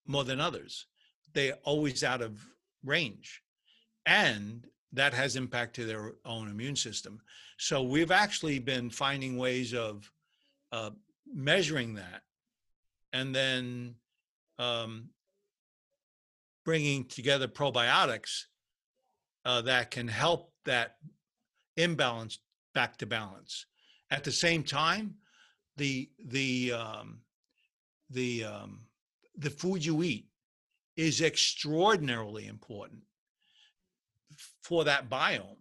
more than others. They're always out of range. And that has impact to their own immune system. So we've actually been finding ways of uh, measuring that and then um, bringing together probiotics uh, that can help that imbalance back to balance. At the same time, the the um, the um, the food you eat is extraordinarily important for that biome.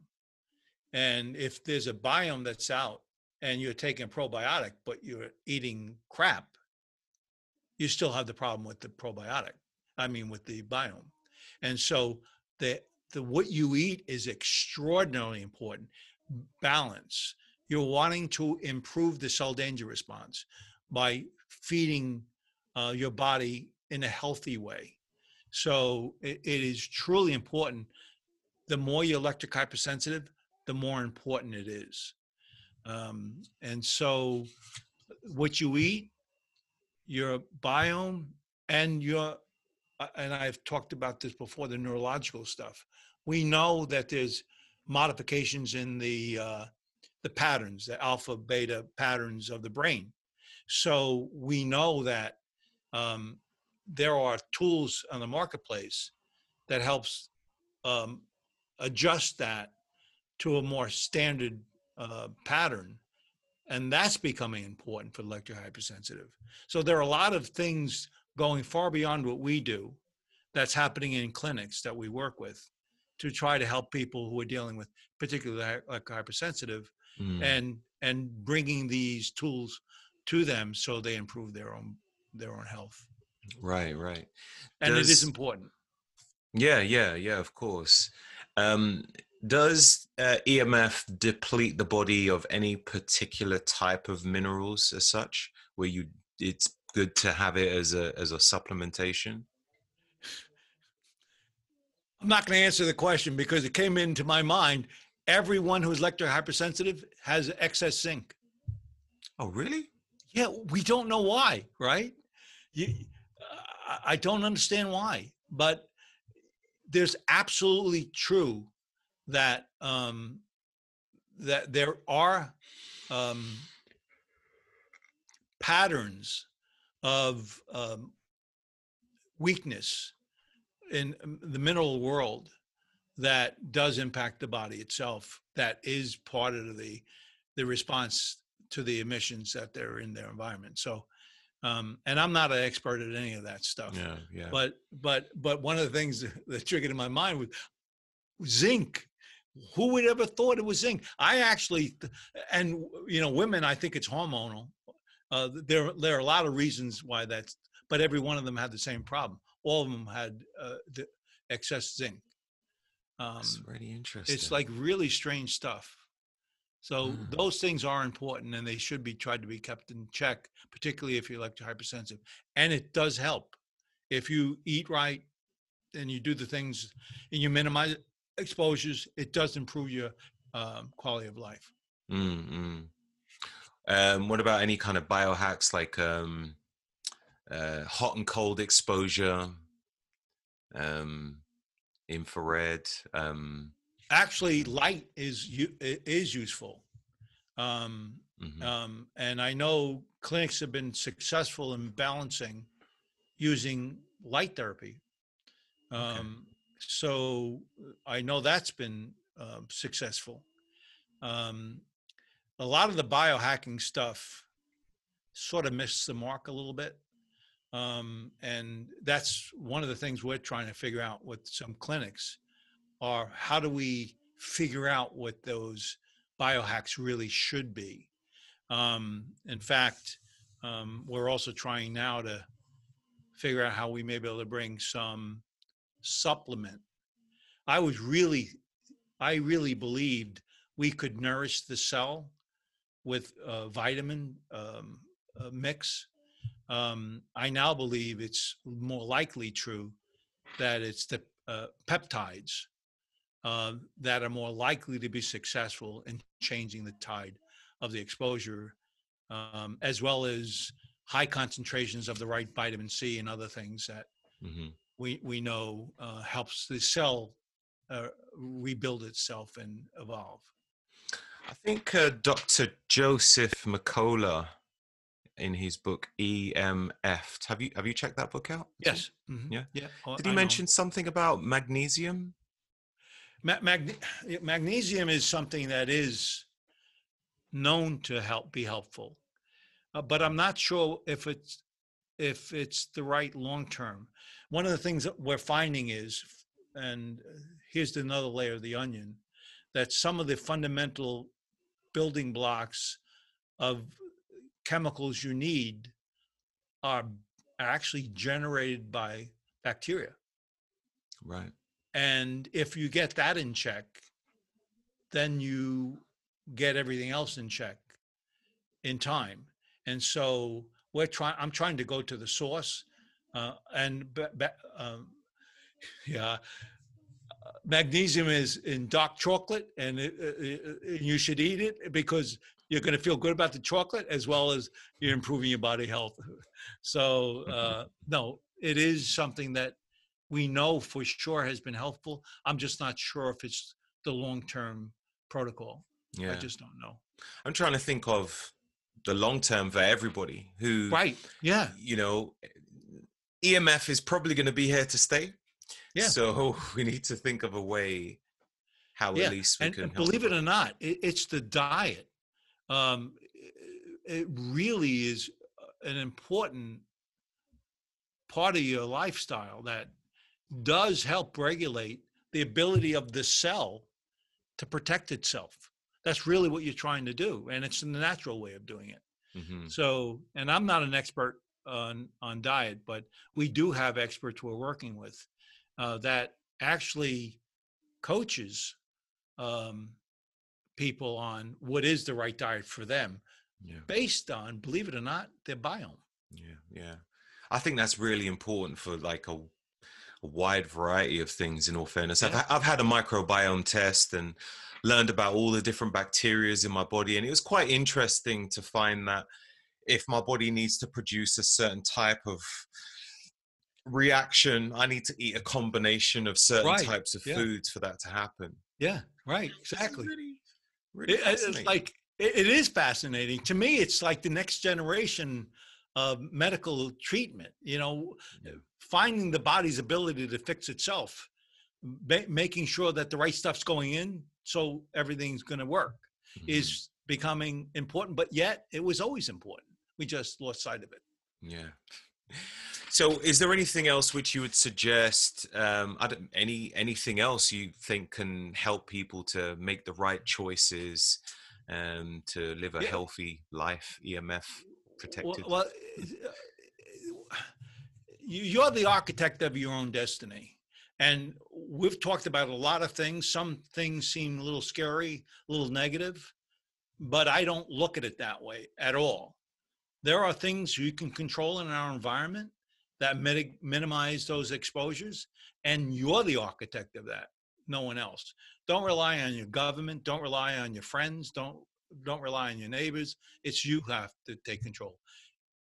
And if there's a biome that's out and you're taking a probiotic, but you're eating crap, you still have the problem with the probiotic. I mean, with the biome. And so the the what you eat is extraordinarily important. Balance. You're wanting to improve the cell danger response by feeding uh, your body in a healthy way. So it, it is truly important. The more you're electric hypersensitive, the more important it is. Um, and so, what you eat, your biome, and your and I've talked about this before the neurological stuff. We know that there's modifications in the uh, the patterns, the alpha beta patterns of the brain. So we know that um, there are tools on the marketplace that helps um, adjust that to a more standard uh, pattern and that's becoming important for electro hypersensitive so there are a lot of things going far beyond what we do that's happening in clinics that we work with to try to help people who are dealing with particularly like hypersensitive Mm. and and bringing these tools to them so they improve their own their own health Right, right. and it is important Yeah, yeah, yeah, of course. Um, does uh, EMF deplete the body of any particular type of minerals as such, where you it's good to have it as a as a supplementation? i'm not going to answer the question because it came into my mind everyone who's electro hypersensitive has excess zinc Oh, really? Yeah, we don't know why, right? You, I- I don't understand why, but there's absolutely true that um, that there are um, patterns of um, weakness in um, the mineral world that does impact the body itself. That is part of the the response to the emissions that they're in their environment. So, um, and I'm not an expert at any of that stuff. Yeah, yeah. But but but one of the things that triggered in my mind was zinc. Who would ever thought it was zinc? I actually, and you know, women. I think it's hormonal. Uh, there there are a lot of reasons why that's, but every one of them had the same problem. All of them had uh, the excess zinc. Um, That's really interesting. it's like really strange stuff. So Mm. those things are important and they should be tried to be kept in check, particularly if you're electro hypersensitive. And it does help if you eat right and you do the things and you minimize exposures. It does improve your um, quality of life. Mm, mm. Um, what about any kind of biohacks like um, uh, hot and cold exposure, um, infrared? Um, Actually, light is is useful. Um, mhm. Um, and I know clinics have been successful in balancing using light therapy. Um, So I know that's been um, successful. Um, a lot of the biohacking stuff sort of missed the mark a little bit. Um, and that's one of the things we're trying to figure out with some clinics are how do we figure out what those biohacks really should be um, in fact, um, we're also trying now to figure out how we may be able to bring some supplement. I was really, I really believed we could nourish the cell with a vitamin um, uh mix. Um, I now believe it's more likely true that it's the uh, peptides uh, that are more likely to be successful in changing the tide of the exposure, um, as well as high concentrations of the right vitamin C and other things that Mhm. we we know uh, helps the cell uh, rebuild itself and evolve. I think uh, Dr. Joseph Mercola, in his book EMF, have you have you checked that book out? Yes. Mhm. Yeah. Yeah. Oh, Did I he know. mention something about magnesium? Ma- magne- magnesium is something that is known to help be helpful, uh, but I'm not sure if it's if it's the right long term. One of the things that we're finding is, and uh, here's another layer of the onion, that some of the fundamental building blocks of chemicals you need are actually generated by bacteria. Right. And if you get that in check, then you get everything else in check in time. And so we're trying, I'm trying to go to the source. Uh, and um, yeah, magnesium is in dark chocolate and it, uh, uh, you should eat it because you're going to feel good about the chocolate as well as you're improving your body health. So, uh, no, it is something that we know for sure has been helpful. I'm just not sure if it's the long term protocol. Yeah. I just don't know. I'm trying to think of the long term for everybody who, Right. Yeah. you know, EMF is probably going to be here to stay. Yeah. So we need to think of a way how Yeah, at least we And can and help believe it or not, it, it's the diet. Um, it really is uh, an important part of your lifestyle that does help regulate the ability of the cell to protect itself. That's really what you're trying to do. And it's the natural way of doing it. Mhm. So, and I'm not an expert on on diet, but we do have experts we're working with uh, that actually coaches um, people on what is the right diet for them, Yeah. based on, believe it or not, their biome. Yeah, yeah. I think that's really important for like a, a wide variety of things. In all fairness, I've I've had a microbiome test and learned about all the different bacterias in my body, and it was quite interesting to find that if my body needs to produce a certain type of reaction, I need to eat a combination of certain Right, types of yeah. foods for that to happen. Yeah, right, exactly. Really, really It- it's like it, it is fascinating to me. It's like the next generation of medical treatment. You know, Yeah. finding the body's ability to fix itself, ma- making sure that the right stuff's going in, so everything's going to work, Mhm. is becoming important. But yet, it was always important. We just lost sight of it. Yeah. So, is there anything else which you would suggest? Um, I don't, any anything else you think can help people to make the right choices and to live a Yeah. healthy life? EMF protected. Well, well you, you're the architect of your own destiny. And we've talked about a lot of things. Some things seem a little scary, a little negative. but I don't look at it that way at all. There are things you can control in our environment that minimize those exposures, and you're the architect of that, no one else. Don't rely on your government. Don't rely on your friends. Don't don't rely on your neighbors. It's you have to take control.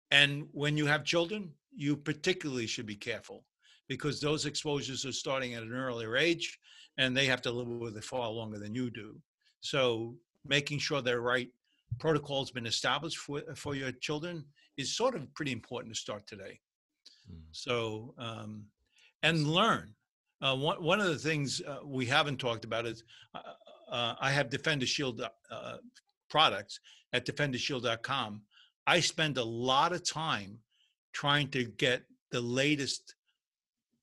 And when you have children, you particularly should be careful because those exposures are starting at an earlier age, and they have to live with it far longer than you do. So making sure they're right protocols been established for for your children is sort of pretty important to start today. Mm. So um, and learn. Uh, one one of the things uh, we haven't talked about is uh, uh, I have Defender Shield uh, products at DefenderShield.com. I spend a lot of time trying to get the latest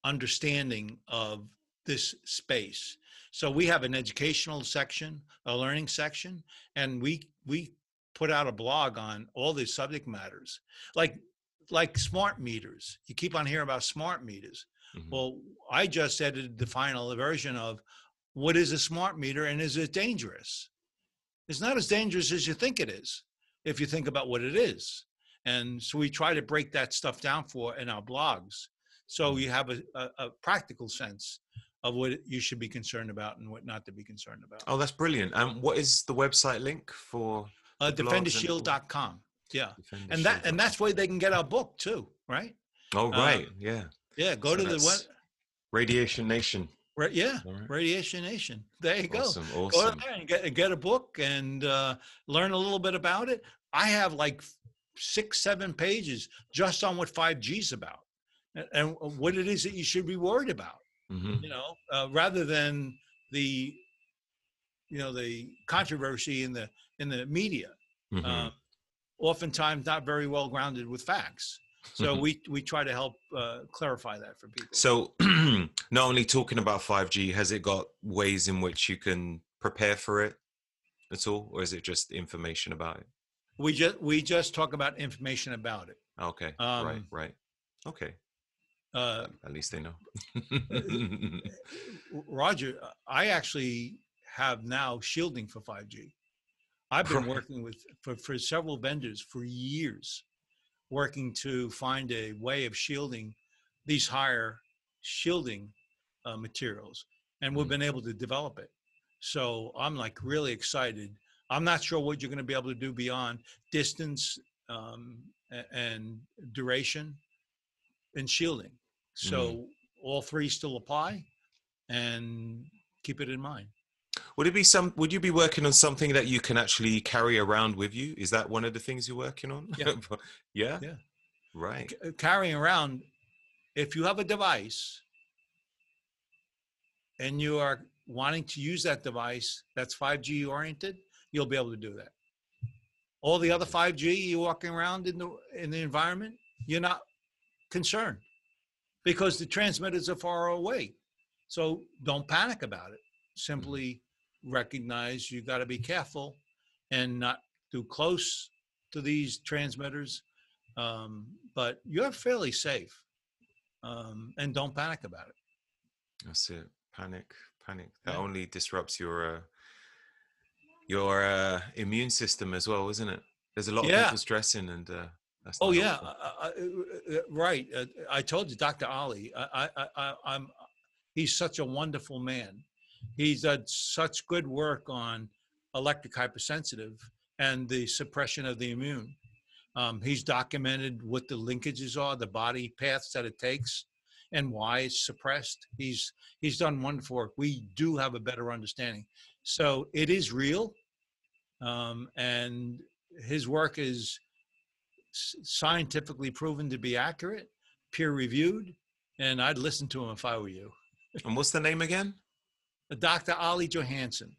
understanding of this space. So we have an educational section, a learning section, and we we put out a blog on all these subject matters, like like smart meters. You keep on hearing about smart meters. Mhm. Well, I just edited the final version of what is a smart meter and is it dangerous? It's not as dangerous as you think it is if you think about what it is. And so we try to break that stuff down for in our blogs. So you have a, a, a practical sense of what you should be concerned about and what not to be concerned about. Oh, that's brilliant. And what is the website link for Uh, the blogs and- DefenderShield.com. Yeah. Defender And that and that's where they can get our book too, right? Oh, uh, right. yeah. Yeah. Go So to the web. Radiation Nation. Right, yeah. Right. Radiation Nation. There you go. Awesome. go Awesome. there and get, get a book and uh, learn a little bit about it. I have like six, seven pages just on what 5G is about and, and what it is that you should be worried about, hmm you know, uh, rather than the, you know, the controversy in the, in the media. hmm Um, oftentimes not very well grounded with facts. So we, we try to help uh, clarify that for people. So, not only talking about 5G, has it got ways in which you can prepare for it at all, or is it just information about it? we just, we just talk about information about it. Okay, right, Um, right. Okay, Uh, at least they know. Roger, uh, I actually have now shielding for 5G. I've been working with for, for several vendors for years, working to find a way of shielding these higher shielding uh, materials, and we've Mm. been able to develop it. So I'm like really excited. I'm not sure what you're going to be able to do beyond distance um, and duration and shielding. So all three still apply, and keep it in mind. would it be some? Would you be working on something that you can actually carry around with you? Is that one of the things you're working on? Yeah. yeah. Yeah. Right. C- uh, carrying around, if you have a device and you are wanting to use that device that's 5G oriented, you'll be able to do that. All the other 5G you're walking around in the in the environment, you're not concerned because the transmitters are far away. So don't panic about it. Simply recognize you got to be careful and not too close to these transmitters um, but you're fairly safe um, and don't panic about it That's it. Panic, panic. That Yeah. only disrupts your uh, your uh, immune system as well, isn't it? There's a lot of Yeah. people stressing, and uh, that's oh yeah helpful. uh, uh, uh, right uh, i told you dr Olle I, I, I, i'm he's such a wonderful man. He's done such good work on electric hypersensitive and the suppression of the immune. Um, he's documented what the linkages are the body paths that it takes and why it's suppressed. He's he's done wonderful work. We do have a better understanding. So it is real um, and his work is scientifically proven to be accurate, peer reviewed, and I'd listen to him if I were you. And what's the name again? Dr. Olle Johansson,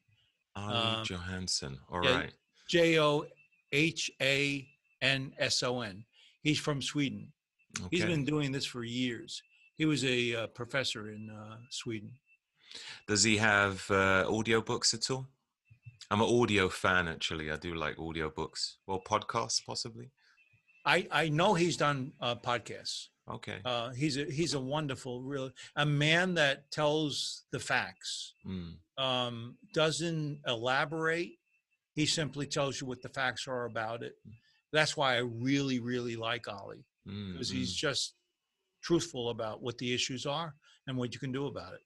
Olle Um, Johansson. All right. J O H A N S O N. He's from Sweden. Okay. He's been doing this for years. He was a uh, professor in uh, Sweden. Does he have uh, audio books at all? I'm an audio fan, actually. I do like audio books. Well, podcasts, possibly. I, I know he's done uh, podcasts. Okay. Uh, he's a he's a wonderful, real a man that tells the facts. Mm. um, doesn't elaborate He simply tells you what the facts are about it. That's why I really, really like Olle because he's mm, just truthful about what the issues are and what you can do about it.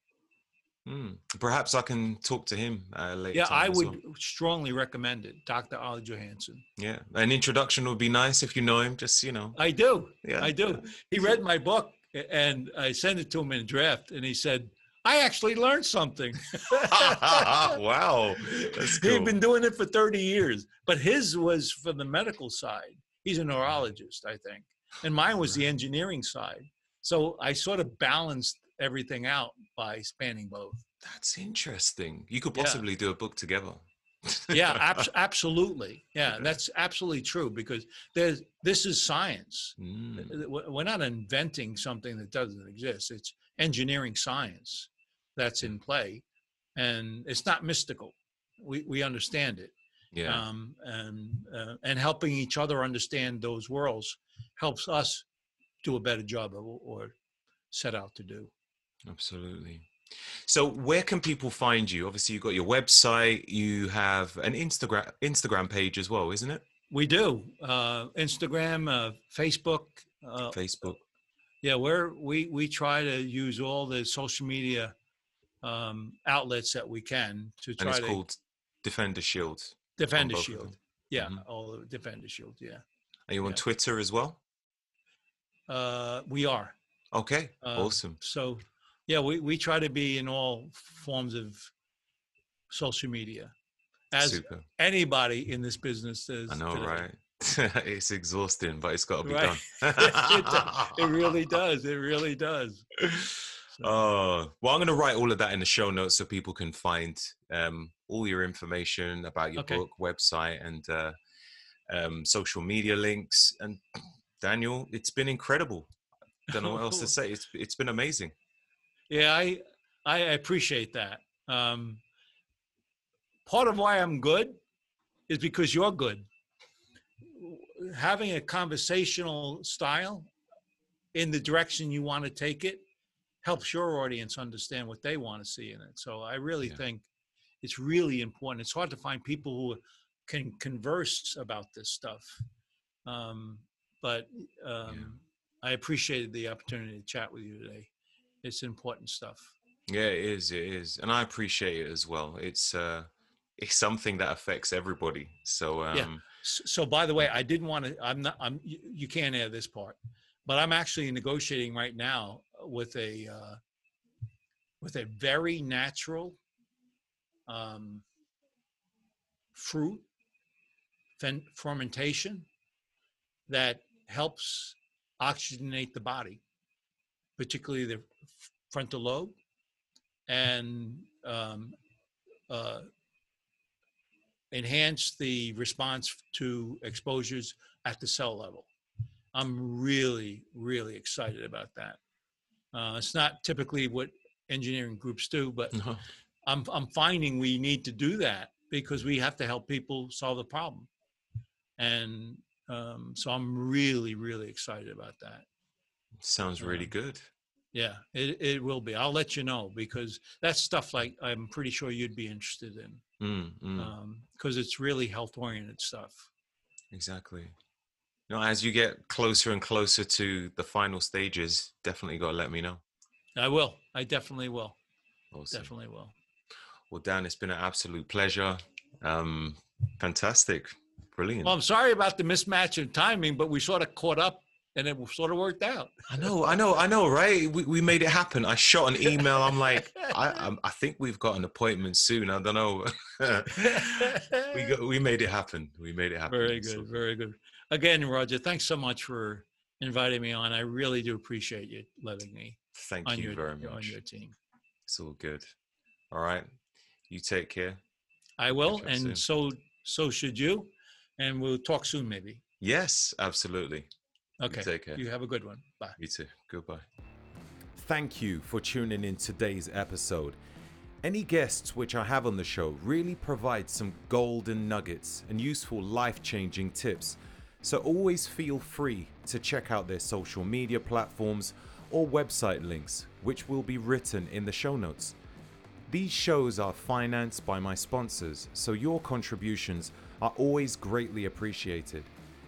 Mm. Perhaps I can talk to him uh, later. Yeah, I would well. strongly recommend it, Dr. Olle Johansson. Yeah, an introduction would be nice if you know him. Just you know. I do. Yeah, I do. He read my book and I sent it to him in draft and he said, I actually learned something. wow, that's cool. He'd been doing it for 30 years, but his was for the medical side. He's a neurologist, I think. And mine was the engineering side. So I sort of balanced everything out by spanning both. That's interesting. You could Yeah. possibly do a book together. Yeah, abs- absolutely. Yeah, that's absolutely true because there's this is science. Mm, We're we're not inventing something that doesn't exist. It's engineering science that's in play, and it's not mystical. We we understand it. yeah. um, and uh, and helping each other understand those worlds helps us do a better job of what we're set out to do. Absolutely. So where can people find you? Obviously you've got your website, you have an Instagram Instagram page as well, isn't it? We do uh, Instagram, uh, Facebook. Uh, Facebook. yeah, we're we we try to use all the social media um, outlets that we can to try. And it's to called Defender Shield. defend the both of shield. Yeah, Mhm. all the defend shield. Yeah, Are you on Yeah. Twitter as well? uh, we are. Okay. Um, awesome. So, yeah, we, we try to be in all forms of social media, as Super. anybody in this business does. I know, today. right? it's exhausting, but it's got to be Right. done. it, it really does. It really does. So, Oh, well, I'm going to write all of that in the show notes so people can find um, all your information about your Okay. book, website, and uh, um, social media links. And Daniel, it's been incredible. Don't know what else to say. It's it's been amazing. Yeah, I I appreciate that. Um, part of why I'm good is because you're good. Having a conversational style in the direction you want to take it helps your audience understand what they want to see in it. So I really Yeah. think it's really important. It's hard to find people who can converse about this stuff. Um, but um, I appreciated the opportunity to chat with you today. It's important stuff. Yeah, it is. It is, and I appreciate it as well. It's uh, it's something that affects everybody. So um, Yeah. So, by the way, I didn't want to. I'm not. I'm. You, you can't add this part, but I'm actually negotiating right now with a uh, with a very natural um, fruit fermentation that helps oxygenate the body, particularly the frontal lobe, and um, uh, enhance the response to exposures at the cell level. I'm really, really excited about that. Uh, it's not typically what engineering groups do, but no, I'm, I'm finding we need to do that because we have to help people solve the problem. And um, so I'm really, really excited about that. Sounds really Um, good. Yeah, it, it will be. I'll let you know because that's stuff like I'm pretty sure you'd be interested in Mm, mm. because it's really health oriented stuff. Exactly. You know, as you get closer and closer to the final stages, definitely got to let me know. I will. I definitely will. Awesome. Definitely will. Well, Dan, it's been an absolute pleasure. Um, fantastic. Brilliant. Well, I'm sorry about the mismatch in timing, but we sort of caught up and it sort of worked out. I know, I know, I know, right? We, we made it happen. I shot an email. I'm like, I, I'm, I think we've got an appointment soon. I don't know. we got, we made it happen. We made it happen. very So, good. Very good. Again, Roger, thanks so much for inviting me on. I really do appreciate you letting me thank you your very on your team. It's all good. All right. You take care. I will, up soon. and so so should you. And we'll talk soon, maybe. Yes, absolutely. Okay. take care. You have a good one. Bye. You too. Goodbye. Thank you for tuning in today's episode. Any guests which I have on the show really provide some golden nuggets and useful life changing tips. So always feel free to check out their social media platforms or website links, which will be written in the show notes. These shows are financed by my sponsors, so your contributions are always greatly appreciated.